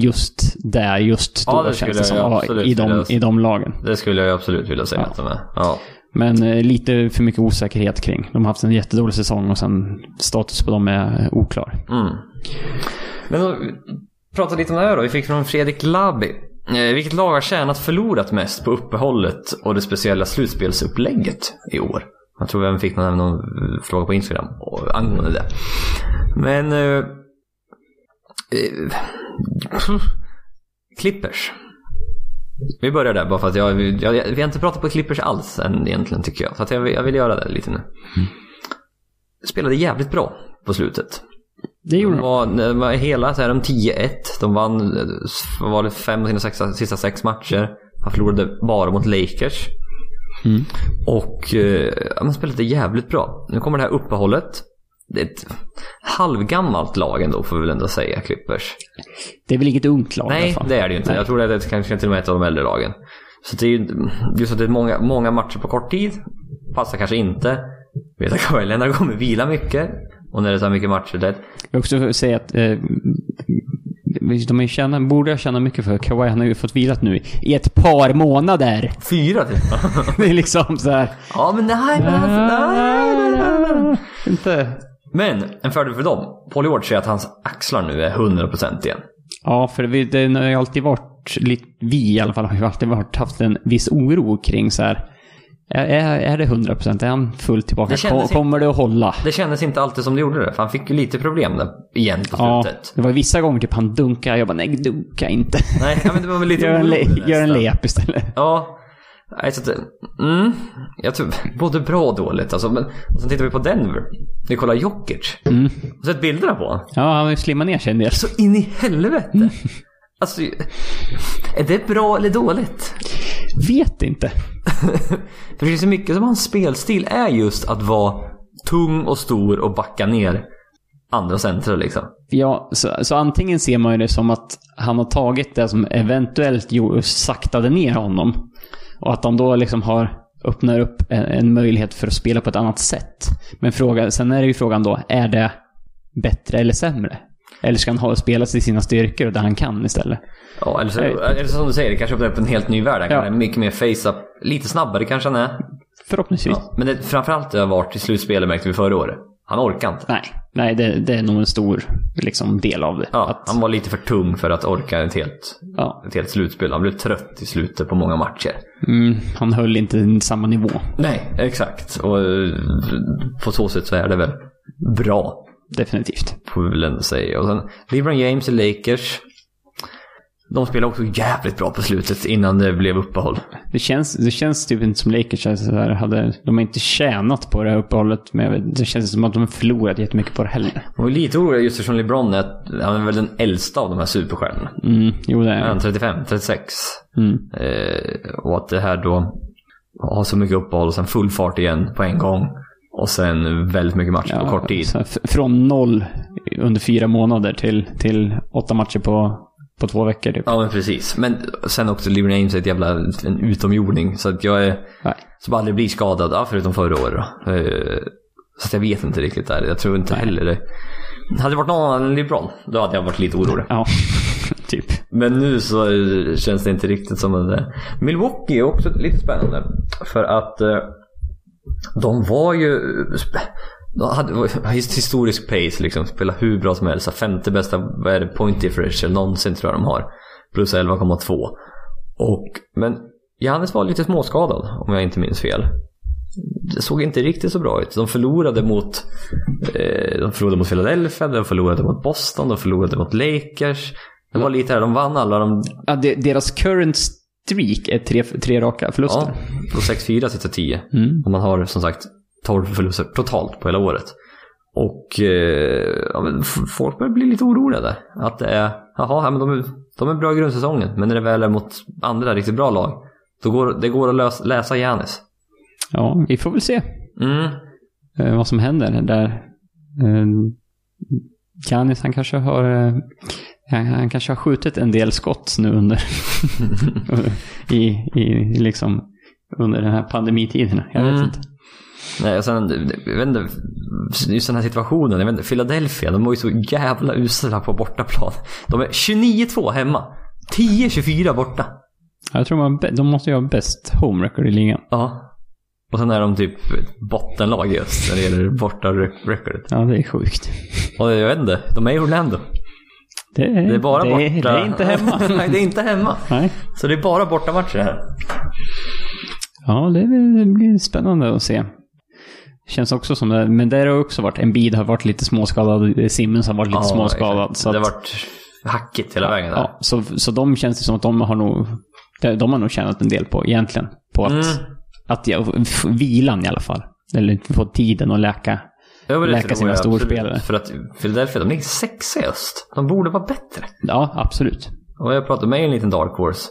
just där, just då, Ja, det känns det som, jag ja, absolut i, de, i de lagen. Det skulle jag absolut vilja säga Ja. att de är. Ja. Men eh, lite för mycket osäkerhet kring. De har haft en jättedålig säsong och sen status på dem är oklar. Mm. Men då, prata lite om det här då. Vi fick från Fredrik Labi. Eh, vilket lag har tjänat förlorat mest på uppehållet och det speciella slutspelsupplägget i år? Jag tror vi även fick någon, någon fråga på Instagram angående det. Men... Eh, eh, Clippers. Vi börjar där bara för att jag, jag, jag, vi har inte pratat på Clippers alls än egentligen tycker jag. Så att jag, jag vill göra det lite nu. Spelade jävligt bra på slutet. Det gjorde De var, de var hela så är de 10-1. De vann eh, var det, fem av sina sex, sista sex matcher. Han förlorade bara mot Lakers. Mm. Och eh, man spelade jävligt bra. Nu kommer det här uppehållet. Det är ett halvgammalt lag ändå får vi väl ändå säga, Clippers. Det är väl inget ungt lag i alla Nej, fall. det är det ju inte. Nej. Jag tror det är det kanske till och med ett av de äldre lagen. Så det är ju just att det är många, många matcher på kort tid. Passar kanske inte. Vet att Kawhi Leonard kommer vila mycket. Och när det är så här mycket matcher. Det, Jag vill också säga att eh, de tjäna, borde ha tjänat mycket för Kawhi. Han har ju fått vilat nu i ett par månader. fyra till. Det är liksom så här... ja men nej men alltså, nej, nej, nej. Inte... Men en fördel för dem. Paul George säger att hans axlar nu är 100% igen. Ja, för vi, det har ju alltid varit, vi i alla fall, har ju alltid varit, haft en viss oro kring så här. Är, är det 100%? Är han fullt tillbaka? Det kommer det att hålla? Det kändes inte alltid som det gjorde det. För han fick ju lite problem där igen på Ja, slutet. det var vissa gånger typ han dunkade. Jag bara, nej dunka inte. Nej, ja, men det var väl lite Gör en, le, gör en lep istället. Ja. Nej, så att, mm, jag tror både bra och dåligt. Alltså, men, och sen tittar vi på Denver. Nikola Jokic. Mm. Har du sett bilderna på? Ja, han har slimmat ner sig en del. Så in i helvete. Alltså, är det bra eller dåligt? Vet inte. För det finns så mycket som hans spelstil är just att vara tung och stor och backa ner andra centra liksom. Ja, så, så antingen ser man ju det som att han har tagit det som eventuellt saktade ner honom. Och att de då liksom har öppnar upp en, en möjlighet för att spela på ett annat sätt. Men fråga, sen är det ju frågan då, är det bättre eller sämre? Eller ska han ha spela till sina styrkor och där han kan istället? Ja, eller, så, eller så som du säger, det kanske öppnar upp en helt ny värld. Han Ja. kan är mycket mer face-up. Lite snabbare kanske han är. Förhoppningsvis. Ja. Men det, framförallt det har varit i slutspelet märkte vi förra året. Han orkar inte. Nej, nej det, det är nog en stor liksom, del av det. Ja, att, Han var lite för tung för att orka ett helt, ja, ett helt slutspel. Han blev trött i slutet på många matcher. mm, han höll inte samma nivå. Nej, exakt. Och eh, på så sätt så är det väl bra. Definitivt. Får vi väl ändå säga. Och sen LeBron James i Lakers. De spelade också jävligt bra på slutet innan det blev uppehåll. Det känns, det känns typ inte som Lakers alltså, hade, de har inte tjänat på det här uppehållet. Men det känns som att de har förlorat jättemycket på det heller. Och lite orolig just eftersom LeBron är, han är väl den äldsta av de här superstjärnorna. Mm, jo, det Är han 35, 36? mm. Eh, och att det här då har så mycket uppehåll och sen full fart igen på en gång. Och sen väldigt mycket matcher på kort tid. från noll under fyra månader till, till åtta matcher på, på två veckor. Typ. Ja men precis. Men sen också LeBron James är ett jävla en utomjording. Så att jag är, Nej. som aldrig blir skadad, ja, förutom förra året då. Eh, Så att jag vet inte riktigt där. Jag tror inte Nej. heller det. Hade det varit någon annan än LeBron, då hade jag varit lite orolig. Ja, typ. Men nu så känns det inte riktigt som det Milwaukee är också lite spännande. För att eh, de var ju... De hade historisk pace liksom. Spela hur bra som helst. Femte bästa vad är det, point differential någonsin tror jag de har. Plus 11,2. Och, men Giannis var lite småskadad om jag inte minns fel. Det såg inte riktigt så bra ut. De förlorade mot, eh, de förlorade mot Philadelphia, de förlorade mot Boston, de förlorade mot Lakers. Det var lite här, de vann alla de, Ja, de, deras current streak är tre, tre raka förluster. ja, på 6-4 sista 10. Mm. Och man har som sagt 12 förluster totalt på hela året. Och eh, ja, folk börjar bli lite oroliga där. Att det är, jaha, ja, men de, är, de är bra i grundsäsongen. Men när det väl är mot andra riktigt bra lag. Då går det går att lösa, läsa Giannis. Ja, vi får väl se Mm. eh, vad som händer där. Eh, Giannis, han kanske har... Eh, han, han kanske har skjutit en del skott nu under... i, i, liksom, under den här pandemitiden. Jag vet Mm. inte. Nej, och sen, jag vet inte, just den här situationen, jag vet inte, Philadelphia, de var ju så jävla usla på bortaplan. De är 29-2 hemma. 10-24 borta. Jag tror man, de måste ju ha bäst home record i ligan. Ja. Och sen är de typ bottenlag i öst när det gäller borta re- recordet. Ja, det är sjukt. Och jag vet inte, de är i Orlando. Det är, Det är bara det, borta. Det är inte hemma. Nej, det är inte hemma. Nej. Så det är bara bortamatcher här. Ja, det blir spännande att se. Känns också som det, men där har också varit, en bid har varit lite småskadad, Simmons har varit lite småskadad. exakt. Så det har varit hackigt hela vägen där. ja, så, så de känns det som att de har nog, de, har nog tjänat en del på egentligen. På att, Mm. att ja, f- vilan i alla fall. Eller få tiden att läka. Ja, läka sina jag storspelare. För att Philadelphia, de ligger sexa i öst. De borde vara bättre. Ja, absolut. Och jag pratade med en liten dark horse.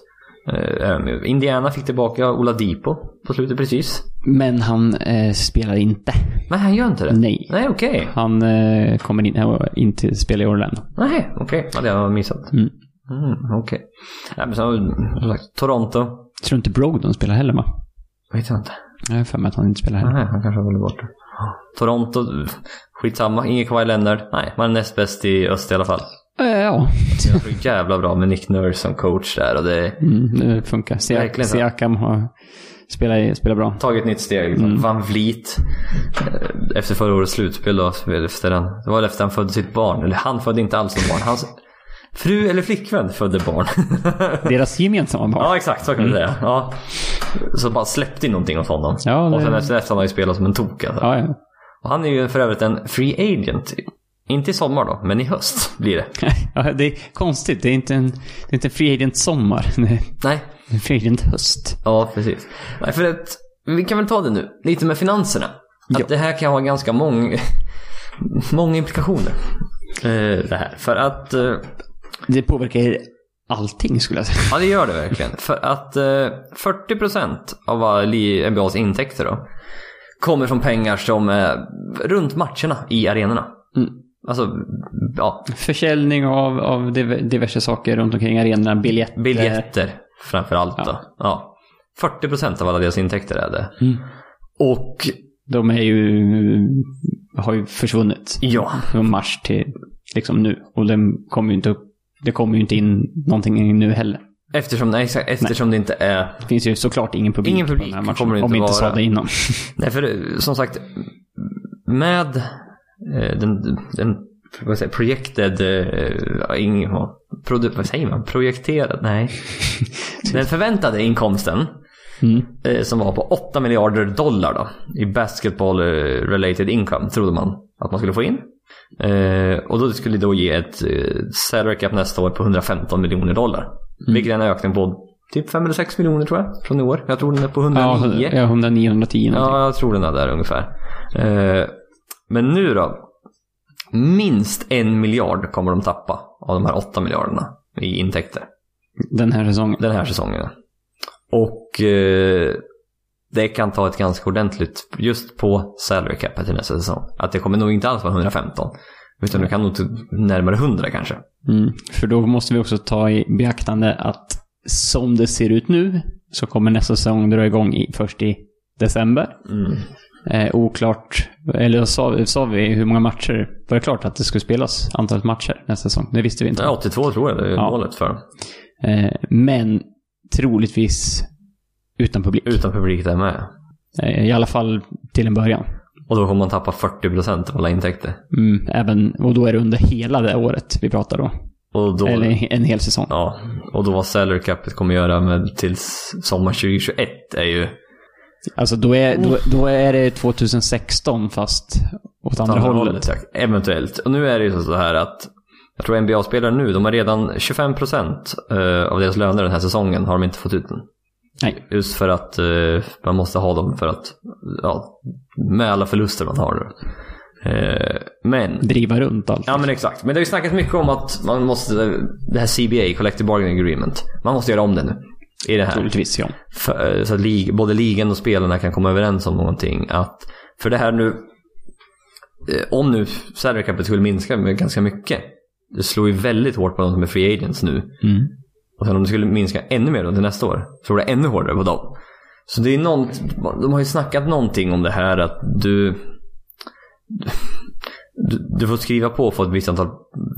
Eh, Indiana fick tillbaka Oladipo på slutet precis. Men han eh, spelar inte. Nej, han gör inte det. Nej. Nej, okej. Han eh, kommer in, inte spela i Orlando. Nej, okej. Ja, det har jag missat. Mm. Mm, okej. Nej, men som sagt, Toronto. Tror inte Brogdon spelar heller va? Vet jag inte. Jag har för mig att han inte spelar heller. Nej, han kanske har varit borta. Toronto, skitsamma. Ingen Kawhi Leonard. Nej, man är näst bäst i öst i alla fall. Eh, ja, Det så jävla bra med Nick Nurse som coach där och det mm, det funkar. Siak-. Siakam har spelar, spelar bra. tagit nytt steg. Van Vliet. eh, Efter förra årets slutspel då. Efter den, det var efter han födde sitt barn. Eller han födde inte alls ett barn. Hans fru eller flickvän födde barn. Deras gemensamma barn. ja, exakt. Så kan man säga. Ja. Så bara släppte in någonting hos honom. Ja, det- Och sen efter det har han ju spelat som en tok. Alltså. Ja, ja. Och han är ju för övrigt en free agent. Inte i sommar då, men i höst blir det. ja, det är konstigt. Det är inte en, det är inte en free agent sommar. Det är Nej, en free agent höst. Ja, precis. Nej, för att, vi kan väl ta det nu, lite med finanserna. Att det här kan ha ganska många, många implikationer. Eh, det här. För att, eh, Det påverkar allting skulle jag säga. ja det gör det verkligen. För att eh, 40% av alla NBAs intäkter då, kommer från pengar som är runt matcherna i arenorna. Mm. Alltså, ja, Försäljning av, av div- diverse saker runt omkring arenorna. Biljetter. biljetter framför allt då. Eh. Ja. Ja. 40% av alla deras intäkter är det. Mm. Och De är ju, har ju försvunnit. ja, Från mars till liksom nu. Och den kommer ju inte upp. Det kommer ju inte in någonting nu heller. eftersom, nej, exakt, eftersom det inte är Det finns ju såklart ingen publik, Ingen på publik den här matchen. kommer det inte om vi inte sa det innan. Nej, för som sagt, med den, den vad säger, projected, eh, ing, vad, produ, vad säger man, projekterad, nej. Den förväntade inkomsten Mm. eh, som var på 8 miljarder dollar då, i basketball eh, related income trodde man att man skulle få in. Eh, och då skulle det då ge ett eh, salary cap nästa år på 115 miljoner dollar. Vilket är en ökning på typ 5 eller 6 miljoner tror jag, från i år. Jag tror den är på 109. Ja, 109, 110 någonting. Ja, jag tror den är där ungefär. Eh, men nu då? Minst en miljard kommer de tappa av de här åtta miljarderna i intäkter Den här säsongen. den här säsongen. Och eh, det kan ta ett ganska ordentligt just på salary capet till nästa säsong. Att det kommer nog inte alls vara 115. Utan det kan nog till närmare 100 kanske. Mm. För då måste vi också ta i beaktande att som det ser ut nu så kommer nästa säsong dra igång i, först i december. Mm. Eh, oklart, eller sa, sa vi hur många matcher? Var det klart att det skulle spelas antalet matcher nästa säsong? Det visste vi inte. Ja, 82 tror jag det är Ja. målet för. Eh, men troligtvis utan publik. Utan publik där med. Eh, I alla fall till en början. Och då kommer man tappa 40% av alla intäkter. Mm, även, och då är det under hela det året vi pratar då. Då, Eller en hel säsong. ja, och då vad salary capet kommer göra med tills sommar 2021 är ju Alltså då är, då, då är det 2016 fast åt andra, andra hållet. hållet. Eventuellt. Och nu är det ju så här att jag tror NBA-spelare nu, de har redan 25% eh, av deras löner den här säsongen har de inte fått ut den. Nej. Just för att eh, man måste ha dem för att, ja, med alla förluster man har. Eh, men, Driva runt allt. ja men exakt. Men det har ju snackats mycket om att man måste, det här CBA, Collective Bargaining Agreement, man måste göra om det nu. I det här. Troligtvis, ja. För, eh, så att lig, både ligan och spelarna kan komma överens om någonting. Att, för det här nu, eh, om nu salary capet skulle minska med ganska mycket. Det slår ju väldigt hårt på de som är free agents nu. Mm. Och sen om det skulle minska ännu mer under nästa år, så slår det ännu hårdare på dem. Så det är något, de har ju snackat någonting om det här att du, du, du får skriva på få ett visst antal,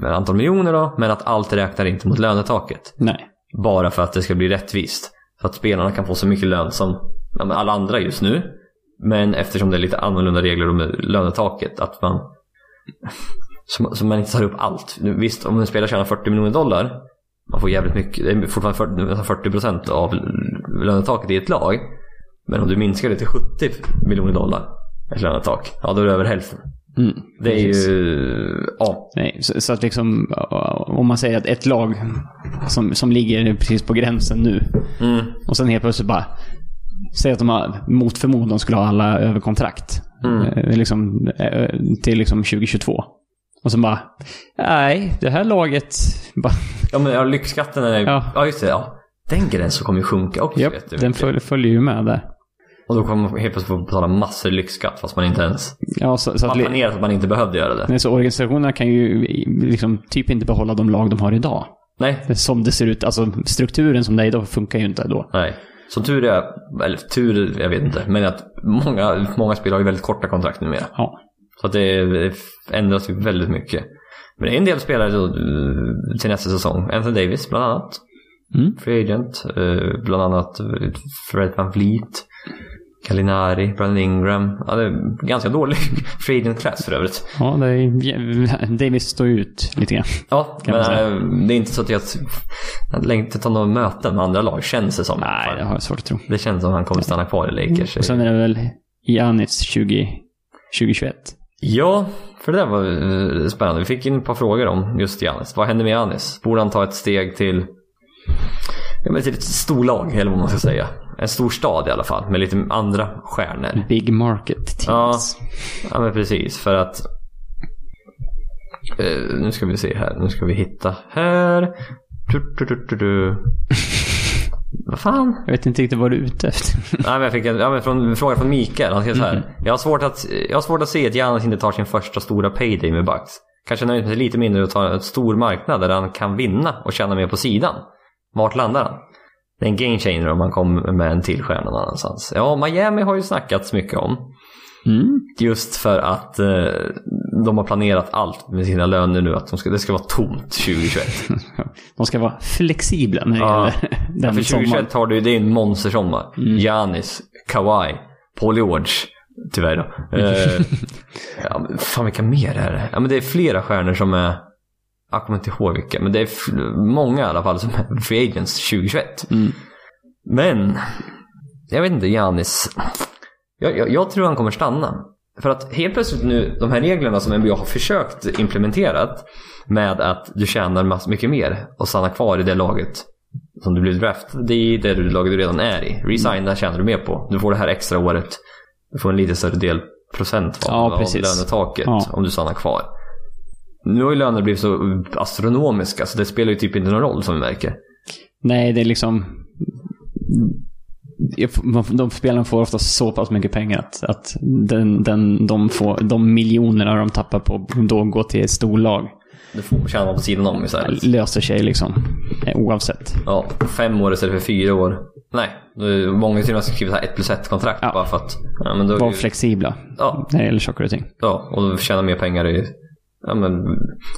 antal miljoner då, men att allt räknar inte mot lönetaket. Nej. Bara för att det ska bli rättvist. Så att spelarna kan få så mycket lön som ja, alla andra just nu. Men eftersom det är lite annorlunda regler med lönetaket, att man så, man inte tar upp allt. Visst, om en spelare tjänar 40 miljoner dollar, man får jävligt mycket, det är fortfarande 40, nästan 40 procent av lönetaket i ett lag. Men om du minskar det till 70 miljoner dollar, ett lönetak, ja då är det över hälften. Mm. Det är Precis. ju, ja, Nej, så, så att liksom, om man säger att ett lag som, som ligger precis på gränsen nu mm, och sen helt plötsligt bara Säg att de har, mot förmodan skulle ha alla över kontrakt. Mm. Eh, liksom, eh, till liksom 2022. Och så bara, nej, det här laget... Bara, ja men ja, lyxskatten är, Ja. ja. just det, ja. Den gränsen kommer ju sjunka också. japp, du. den föl, följer ju med där. Och då kommer man helt plötsligt få betala massor lyxskatt fast man inte ens... Ja, så, så, Man planerat att man inte behövde göra det. nej, så organisationerna kan ju liksom typ inte behålla de lag de har idag. Nej. Som det ser ut, alltså strukturen som det är idag funkar ju inte då. Nej. Som tur är, eller tur, jag vet inte, men att många, många spelare har ju väldigt korta kontrakt numera. Ja. Så att det, det ändras ju väldigt mycket. Men det är en del spelare då, till nästa säsong. Anthony Davis bland annat. Mm. Free agent. eh, Bland annat eh, Fred Van Vliet. Gallinari, Brandon Ingram. Ja, det är ganska dålig free agent class för övrigt. Ja, det är, Davis står ut lite grann. Ja, men eh, det är inte så att jag, jag längtar ta några möten med andra lag, känns det som. Nej, det har jag svårt att tro. Det känns som att han kommer stanna kvar i Lakers. Och sen är det väl Giannis 20, 2021. Ja, för det där var eh, spännande. Vi fick in ett par frågor om just Giannis. Vad händer med Giannis? Borde han ta ett steg till, ja, till ett storlag, eller vad man ska säga. En stor stad i alla fall, med lite andra stjärnor. Big market teams. Ja, men precis. För att... Eh, nu ska vi se här. Nu ska vi hitta här. Du, du, du. Vad fan? Jag vet inte riktigt vad du är ute efter. Nej, men jag fick en, ja, men från, en fråga från Mikael. Han skrev så här. Jag, har svårt att, jag har svårt att se att Giannis inte tar sin första stora payday med Bucks. Kanske nöjer sig lite mindre och tar en stor marknad där han kan vinna och tjäna mer på sidan. Vart landar han? Det är en game changer om man kommer med en till stjärna någon annanstans. Ja, Miami har ju snackats mycket om. Mm. Just för att eh, de har planerat allt med sina löner nu. Att de ska, det ska vara tomt 2021. De ska vara flexibla när det Ja. gäller Ja, den för sommaren. 2021 har du, det är en monstersommar. Mm. Giannis, Kawhi, Paul George. Tyvärr då. Eh, ja, fan vilka mer är det? Ja, men det är flera stjärnor som är... Jag kommer inte ihåg vilka, men det är många i alla fall som är free agents 2021. Mm. Men, jag vet inte, Giannis. Jag, jag, jag tror han kommer stanna. För att helt plötsligt nu, de här reglerna som NBA har försökt implementerat med att du tjänar mass mycket mer och stannar kvar i det laget som du blev draftad i, det laget du redan är i. Resigna tjänar du mer på. Du får det här extra året. Du får en lite större del procent av, Ja, av lönetaket Ja. om du stannar kvar. Nu har ju lönerna blivit så astronomiska så det spelar ju typ inte någon roll som vi märker. Nej, det är liksom... De spelarna får ofta så pass mycket pengar att, att den, den, de, får, de miljonerna de tappar på då går till ett storlag Du får tjäna på sidan om istället. löser sig liksom. eh, Oavsett. Ja, fem år istället för fyra år. Nej, det många till och med skriver ett plus ett kontrakt Ja. bara för att... Ja, men då, Var flexibla ja, när det gäller saker och ting. ja, och då tjänar mer pengar i... Ja, men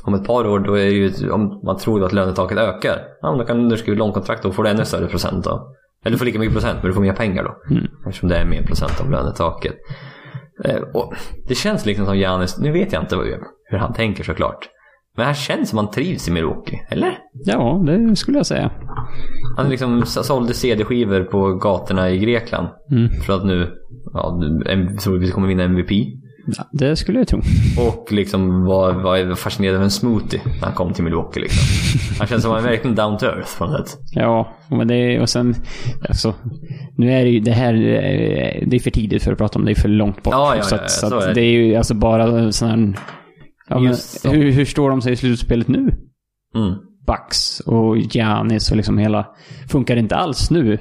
om ett par år, då är ju... Om man tror att lönetaket ökar, ja, men då kan du skriva långkontrakt och då får du ännu större procent då. Eller du får lika mycket procent, men du får mer pengar då. Mm. Eftersom det är mer procent av lönetaket. Eh, och det känns liksom som Janis, nu vet jag inte vad- hur han tänker såklart. Men han känns som han trivs i Milwaukee, eller? Ja, det skulle jag säga. Han liksom sålde CD-skivor på gatorna i Grekland. Mm. För att nu, ja, troligtvis kommer vinna MVP. Ja, det skulle jag tro. Och liksom var, var fascinerad av en smoothie när han kom till Milwaukee liksom. Han känns som han verkligen down to earth på något sätt. Ja, men det, och sen... Alltså, nu är det ju det här... eh, Det är för tidigt för att prata om det. är för långt bort. Ja, ja, så ja, att, så så att det. det är ju alltså bara sån här... Ja, men, så. hur, hur står de sig i slutspelet nu? Mm. Bucks och Giannis och liksom hela... Funkar inte alls nu?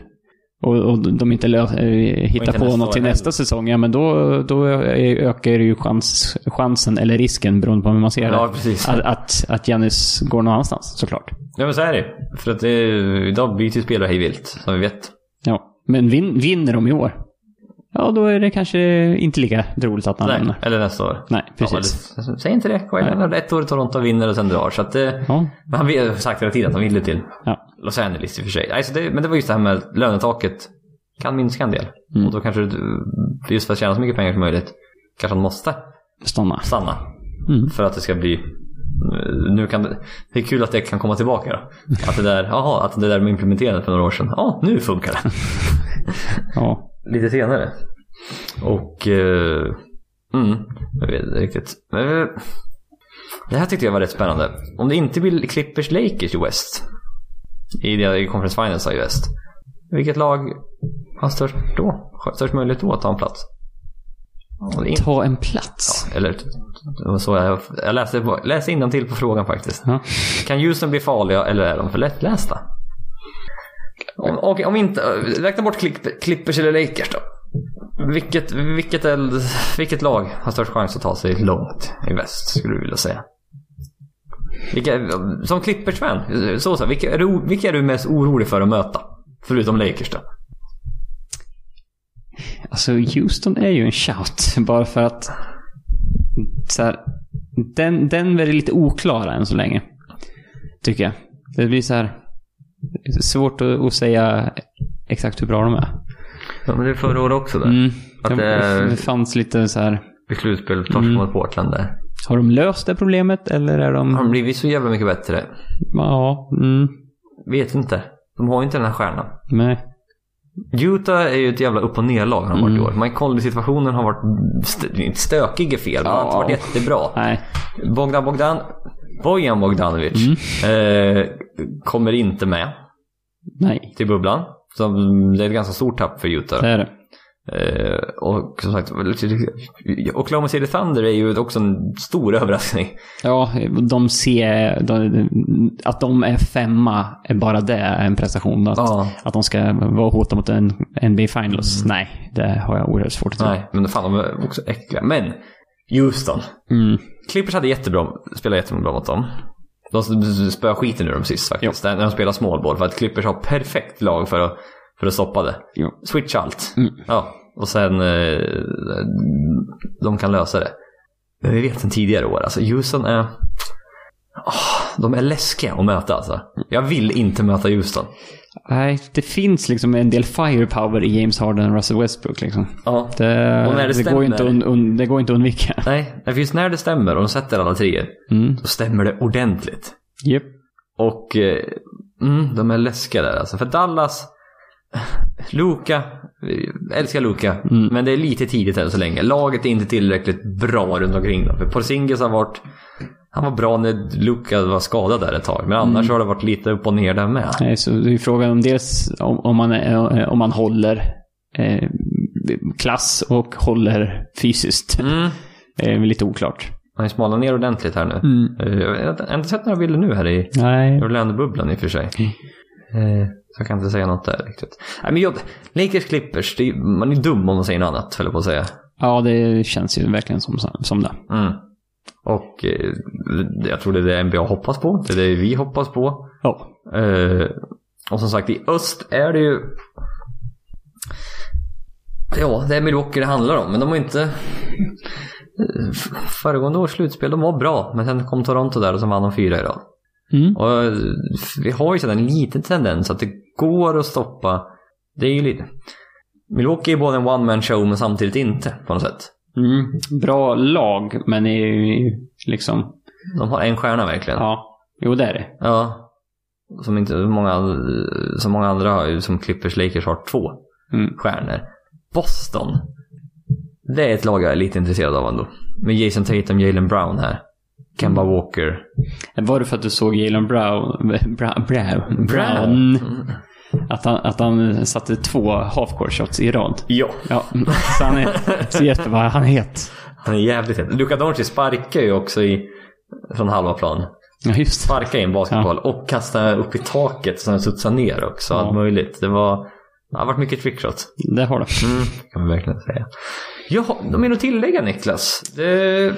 Och, och de inte lö, eh, hittar inte på något till nästa säsong, ja men då, då ökar ju chans, chansen, eller risken beroende på hur man ser Ja, det. precis. Att, att, att Giannis går någon annanstans, såklart. Ja men så är det För att det, idag byter ju spelare hej vilt, som vi vet. Ja. Men vin, vinner de i år, ja då är det kanske inte lika roligt att han Nej, lämnar. eller nästa år. Nej, Ja, precis. eller, säg inte det. Kawhi Leonard ett år i Toronto vinner och sen drar. Så att det, Ja, han har sagt hela tiden att han ville till ja. Los Angeles i och för sig. Alltså det, men det var just det här med lönetaket kan minska en del. Mm. Och då kanske, det- just för att tjäna så mycket pengar som möjligt, kanske han måste stanna. stanna. Mm. För att det ska bli nu kan det, det är kul att det kan komma tillbaka då. Att det där, jaha, att det där med implementerat för några år sedan. Ja, nu funkar det. Ja. Lite senare. Och... Eh, mm, jag vet inte riktigt. Men, eh, det här tyckte jag var rätt spännande. Om det inte blir Clippers Lakers i West. I, i Conference Finals i West. Vilket lag har störst då? Störst möjlighet då att ta en plats? Ja, Ta en plats. eller det var så jag, jag läste, läste till på frågan faktiskt. Ja. Kan Houston bli farliga eller är de för lättlästa? Om, och, om inte, räkna bort Clipp- Clippers eller Lakers då. Vilket, vilket, vilket lag har störst chans att ta sig långt i väst skulle du vilja säga? Vilka, som Clippers-fan, så, så, vilka, är du, vilka är du mest orolig för att möta? Förutom Lakers då? Alltså Houston är ju en shout. Bara för att... Så här, den, den är lite oklara än så länge. Tycker jag. Det blir så här... Svårt att, säga exakt hur bra de är. Ja, men det är förra året också där. Mm. Att Det, det- det fanns lite så här... I slutspel, torsk mot Portland där. Har de löst det problemet eller är Har de de... blivit så jävla mycket bättre? Ja, mm, Vet inte. De har ju inte den här stjärnan. nej. Utah är ju ett jävla upp och ner-lag har de varit i Mm. år. Mike Conley-situationen har varit st- stökig är fel, men Ja. har inte varit jättebra. Nej. Bogdan Bogdan, Bojan Bogdanovic Mm. eh, kommer inte med Nej. till bubblan. Så det är ett ganska stort tapp för Utah. Det är det. Eh, och som sagt, Oklahoma City Thunder är ju också en stor överraskning. Ja, de ser... De, att de är femma, är bara det en prestation. Att, Ja. att de ska vara hota mot en NBA Finals. Nej, det har jag oerhört svårt att tro. Nej, men fan de är också äckliga. Men, Houston. Mm. Clippers hade jättebra, spelade jättebra mot dem. De spöade skiten ur dem sist faktiskt. När de spelar smålboll. För att Clippers har perfekt lag för att, för att stoppa det. Jo. Switch allt. Mm. Ja, och sen eh, de kan lösa det. Men vi vet sen tidigare år, alltså Houston är... Ah, de är läskiga att möta alltså. Jag vill inte möta Houston. Nej, det finns liksom en del firepower i James Harden och Russell Westbrook. Liksom. Ja. Det, Och när det det, går ju inte, stämmer. un, un, det går inte att undvika. Nej, för just när det stämmer och de sätter alla treor, Mm. då stämmer det ordentligt. Yep. Och eh, mm, de är läskiga där alltså. För Dallas, Luka, älskar Luka, Mm. men det är lite tidigt än så länge. Laget är inte tillräckligt bra runt omkring dem. För Porzingis har varit, han var bra när Luka var skadad där ett tag. Men annars har det varit lite upp och ner där med. Nej, så det är frågan om dels om, om, man, om man håller eh, klass och håller fysiskt. Mm. Det är lite oklart. Han smalnar ner ordentligt här nu. Mm. Eh, Jag har inte sett några bilder nu här i. Orlando-bubblan i och för sig. Eh, Så jag kan inte säga något där riktigt. Nej men jag, Lakers Clippers, är, man är dum om man säger något annat, höll jag på att säga. Ja, det känns ju verkligen som, som det. Mm. Och eh, jag tror det är det NBA hoppas på. Det är det vi hoppas på. Ja. Eh, och som sagt, i öst är det ju... Ja, det är Milwaukee det handlar om. Men de har inte... F- Föregående års slutspel, de var bra. Men sen kom Toronto där och så vann de fyra i rad. Mm. Och eh, vi har ju sedan en liten tendens att det går att stoppa. Det är ju lite... Milwaukee är både en one man show men samtidigt inte på något sätt. Mm. Bra lag, men är ju liksom... De har en stjärna verkligen. Ja, jo det är det. Ja. Som inte många, som många andra har som Clippers Lakers har två Mm. stjärnor. Boston. Det är ett lag jag är lite intresserad av ändå. Med Jason Tatum, Jalen Brown här. Kemba Mm. Walker. Var det för att du såg Jalen Brown, Brown, Brown, Brown Mm. Att, han, att han satte två half-court shots i rad? Ja, Ja, så han är, så Jesper vad han het. han är jävligt het. Luka Doncic sparkar ju också i, från halva plan. Ja, just det. Sparka in basketboll och kasta upp i taket så den studsar ner också. Ja. Allt möjligt. Det var... Det har varit mycket trickshot. Det har du. Mm, kan man verkligen säga. Ja, de är nog tillägga Niklas. Det...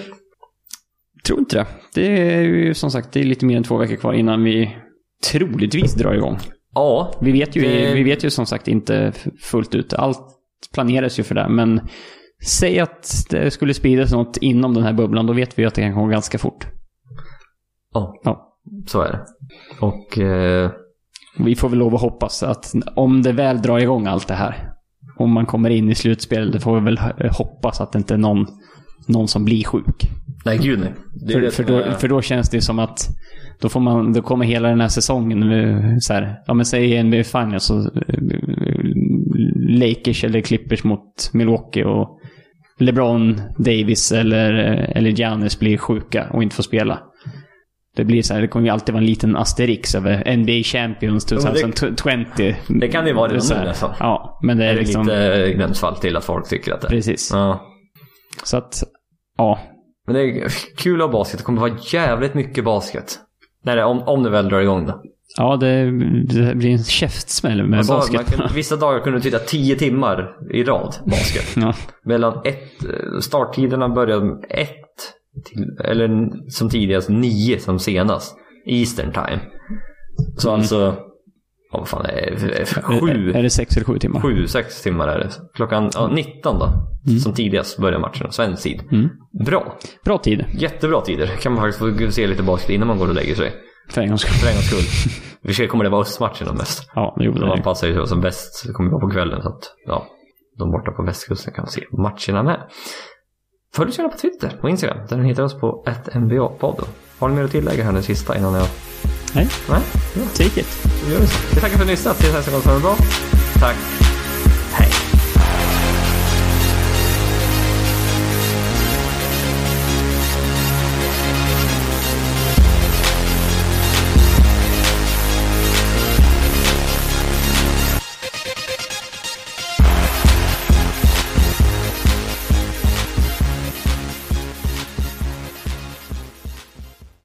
Tror inte det. Det är ju som sagt det är lite mer än två veckor kvar innan vi troligtvis drar igång. Ja, Vi vet ju, Det- vi vet ju som sagt inte fullt ut. Allt planeras ju för det. Men säg att det skulle spridas något inom den här bubblan. Då vet vi ju att det kan gå ganska fort. ja, Ja. så är det. Och... Eh... Vi får väl lov att hoppas att om det väl drar igång allt det här. Om man kommer in i slutspel, det får vi väl hoppas att det inte är någon, någon som blir sjuk. Nej, gud nej. Det För, det för, då, för då känns det som att då, får man, då kommer hela den här säsongen, eh, så här, ja men säg NBA Finals så eh, Lakers eller Clippers mot Milwaukee och LeBron, Davis eller, eh, eller Giannis blir sjuka och inte får spela. Det blir så här, det kommer ju alltid vara en liten asterix över NBA Champions men det- 2020. Det kan det ju vara redan nu nästan. Ja, men det Det är är liksom... lite gränsfall till att folk tycker att det är. Precis. Ja. Så att, ja. Men det är kul att ha basket. Det kommer vara jävligt mycket basket. Det, om, om det väl drar igång då. Ja, det, det blir en käftsmäll med Alltså, basket. kan, vissa dagar kunde du titta 10 timmar i rad basket. Ja. Mellan ett, starttiderna började ett till, eller som tidigast nio som senast. Eastern time. Så Mm. alltså, ja, vad fan är det? Sju, Är det sex eller sju timmar? sju, sex timmar är det. Klockan ja, 19 då. Som tidigast börjar matchen, svensk tid. Mm. Bra. Bra tid, Jättebra tider. Kan man faktiskt få se lite basket innan man går och lägger sig. för en gångs skull. För en gångs skull. I och för sig kommer det vara östmatcherna mest. Ja, det gjorde Man det. passar ju som bäst. Det kommer vara på kvällen så att ja, de borta på västkusten kan se matcherna med. Följ oss gärna på Twitter och Instagram. Där ni hittar oss på NBA-podden. Har ni mer att tillägga här den sista innan jag... Nej, Nej? Ja, take it. då gör vi så. Vi tackar för att ni lyssnat. Tills nästa gång ha det bra. Tack